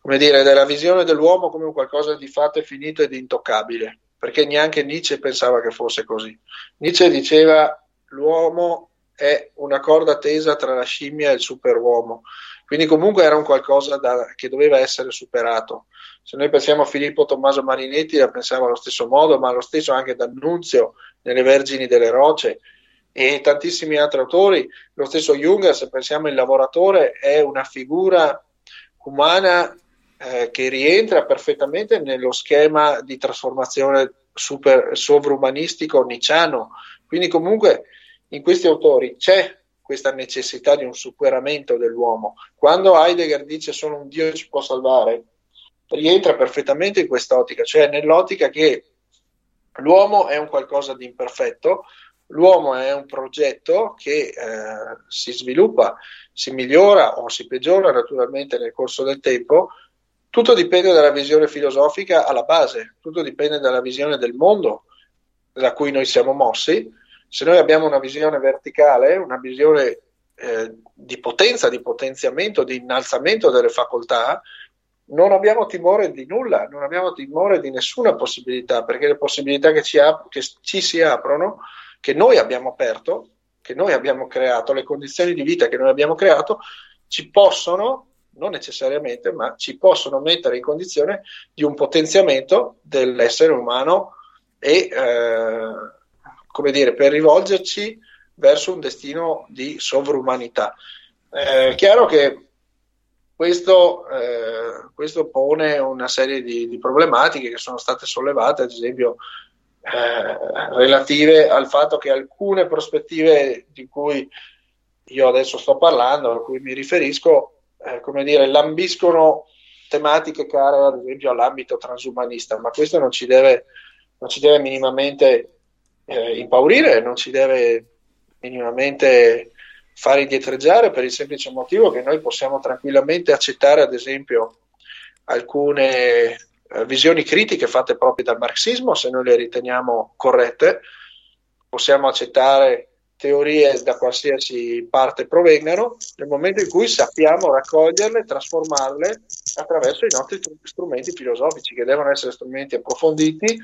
come dire, della visione dell'uomo come un qualcosa di fatto e finito ed intoccabile, perché neanche Nietzsche pensava che fosse così. Nietzsche diceva l'uomo è una corda tesa tra la scimmia e il superuomo, quindi comunque era un qualcosa da, che doveva essere superato. Se noi pensiamo a Filippo Tommaso Marinetti la pensiamo allo stesso modo, ma lo stesso anche D'Annunzio nelle Vergini delle Rocce, e tantissimi altri autori. Lo stesso Jung, se pensiamo al lavoratore, è una figura umana eh, che rientra perfettamente nello schema di trasformazione super, sovrumanistico nicciano. Quindi comunque in questi autori c'è questa necessità di un superamento dell'uomo. Quando Heidegger dice solo un Dio ci può salvare, rientra perfettamente in quest'ottica, cioè nell'ottica che l'uomo è un qualcosa di imperfetto, l'uomo è un progetto che eh, si sviluppa, si migliora o si peggiora naturalmente nel corso del tempo, tutto dipende dalla visione filosofica alla base, tutto dipende dalla visione del mondo da cui noi siamo mossi. Se noi abbiamo una visione verticale, una visione eh, di potenza, di potenziamento, di innalzamento delle facoltà, non abbiamo timore di nulla, non abbiamo timore di nessuna possibilità, perché le possibilità che ci, ap- che ci si aprono, che noi abbiamo aperto, che noi abbiamo creato, le condizioni di vita che noi abbiamo creato, ci possono non necessariamente, ma ci possono mettere in condizione di un potenziamento dell'essere umano e, eh, come dire, per rivolgerci verso un destino di sovrumanità. Eh, è chiaro che questo, eh, questo, pone una serie di, di, problematiche che sono state sollevate, ad esempio eh, relative al fatto che alcune prospettive di cui io adesso sto parlando, a cui mi riferisco, eh, come dire, lambiscono tematiche care ad esempio all'ambito transumanista, ma questo non ci deve, non ci deve minimamente eh, impaurire, non ci deve minimamente fare indietreggiare per il semplice motivo che noi possiamo tranquillamente accettare ad esempio alcune visioni critiche fatte proprio dal marxismo se noi le riteniamo corrette, possiamo accettare teorie da qualsiasi parte provengano, nel momento in cui sappiamo raccoglierle, trasformarle attraverso i nostri strumenti filosofici, che devono essere strumenti approfonditi,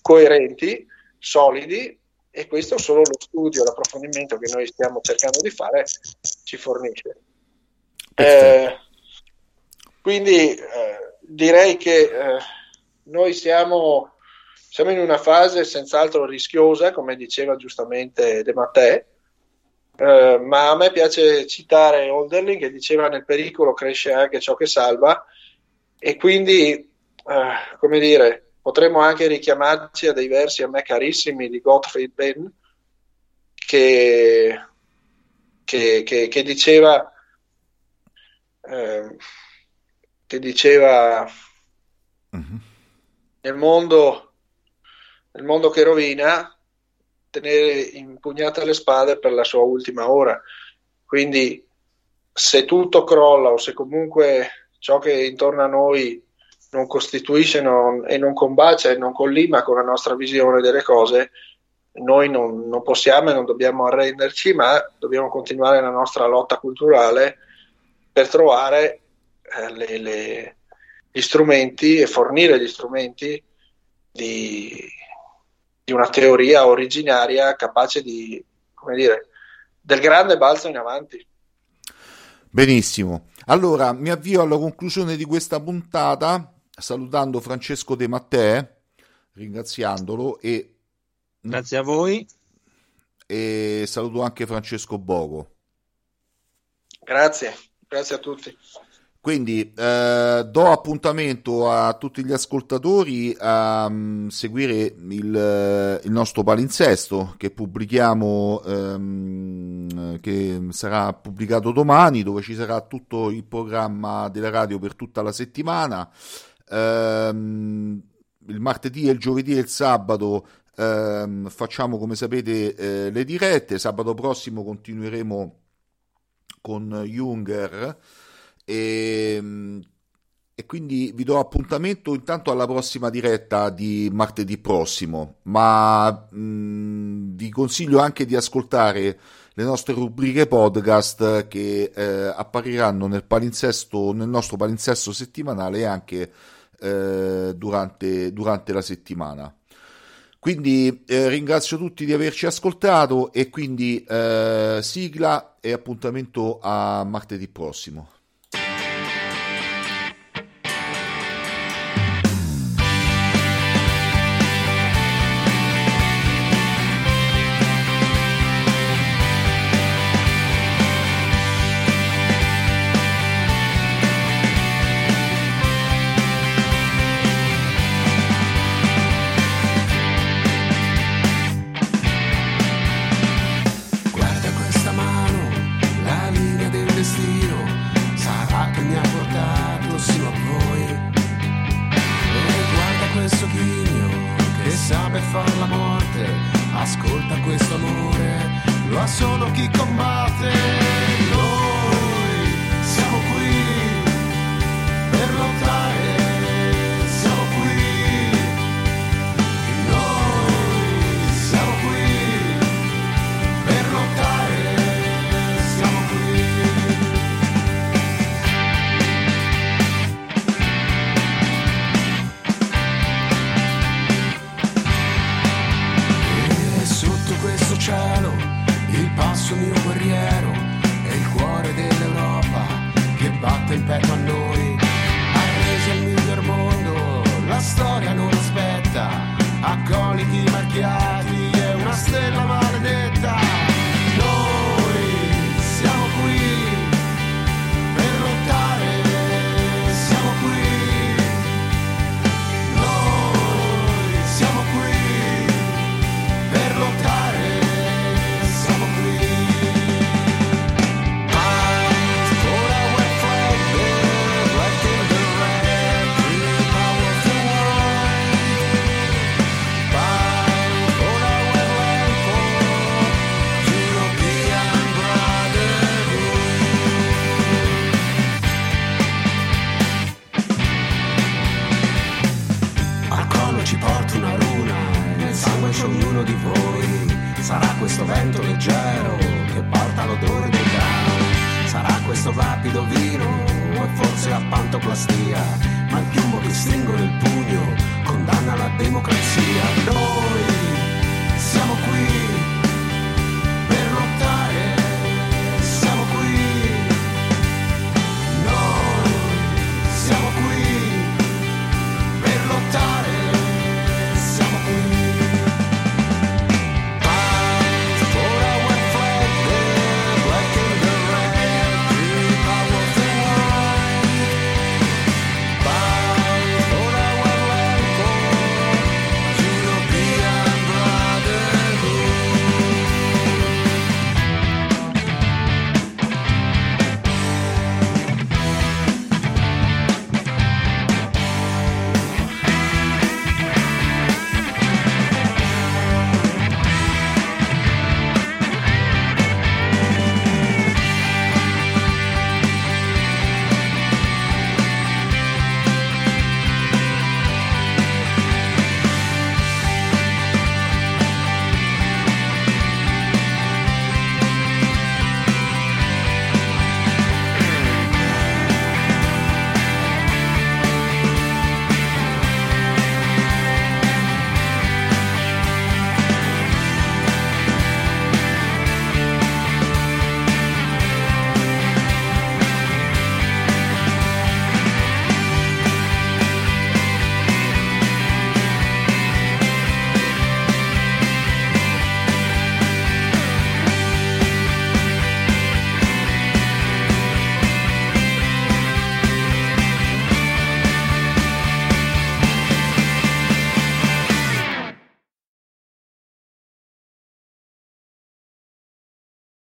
coerenti, solidi, e questo solo lo studio, l'approfondimento che noi stiamo cercando di fare ci fornisce. Eh, quindi eh, direi che eh, noi siamo siamo in una fase senz'altro rischiosa, come diceva giustamente De Mattè, eh, ma a me piace citare Holderlin che diceva nel pericolo cresce anche ciò che salva e quindi, eh, come dire, potremmo anche richiamarci a dei versi a me carissimi di Gottfried Benn che, che, che, che diceva eh, che diceva uh-huh. nel mondo nel mondo che rovina, tenere impugnate le spade per la sua ultima ora. Quindi se tutto crolla o se comunque ciò che è intorno a noi non costituisce non, e non combacia e non collima con la nostra visione delle cose, noi non, non, possiamo e non dobbiamo arrenderci, ma dobbiamo continuare la nostra lotta culturale per trovare eh, le, le, gli strumenti e fornire gli strumenti di, di una teoria originaria capace di, come dire, del grande balzo in avanti. Benissimo. Allora, mi avvio alla conclusione di questa puntata salutando Francesco De Mattè, ringraziandolo e Grazie a voi. E saluto anche Francesco Bogo. Grazie, grazie a tutti. Quindi eh, do appuntamento a tutti gli ascoltatori a um, seguire il, il, nostro palinsesto che pubblichiamo, um, che sarà pubblicato domani, dove ci sarà tutto il programma della radio per tutta la settimana. Um, il martedì, il giovedì e il sabato facciamo, come sapete, eh, le dirette. Sabato prossimo continueremo con Junger e, ehm, e quindi vi do appuntamento intanto alla prossima diretta di martedì prossimo, ma mh, vi consiglio anche di ascoltare le nostre rubriche podcast che eh, appariranno nel nel nostro palinsesto settimanale e anche eh, durante, durante la settimana. Quindi eh, ringrazio tutti di averci ascoltato e quindi eh, sigla e appuntamento a martedì prossimo. Che batte in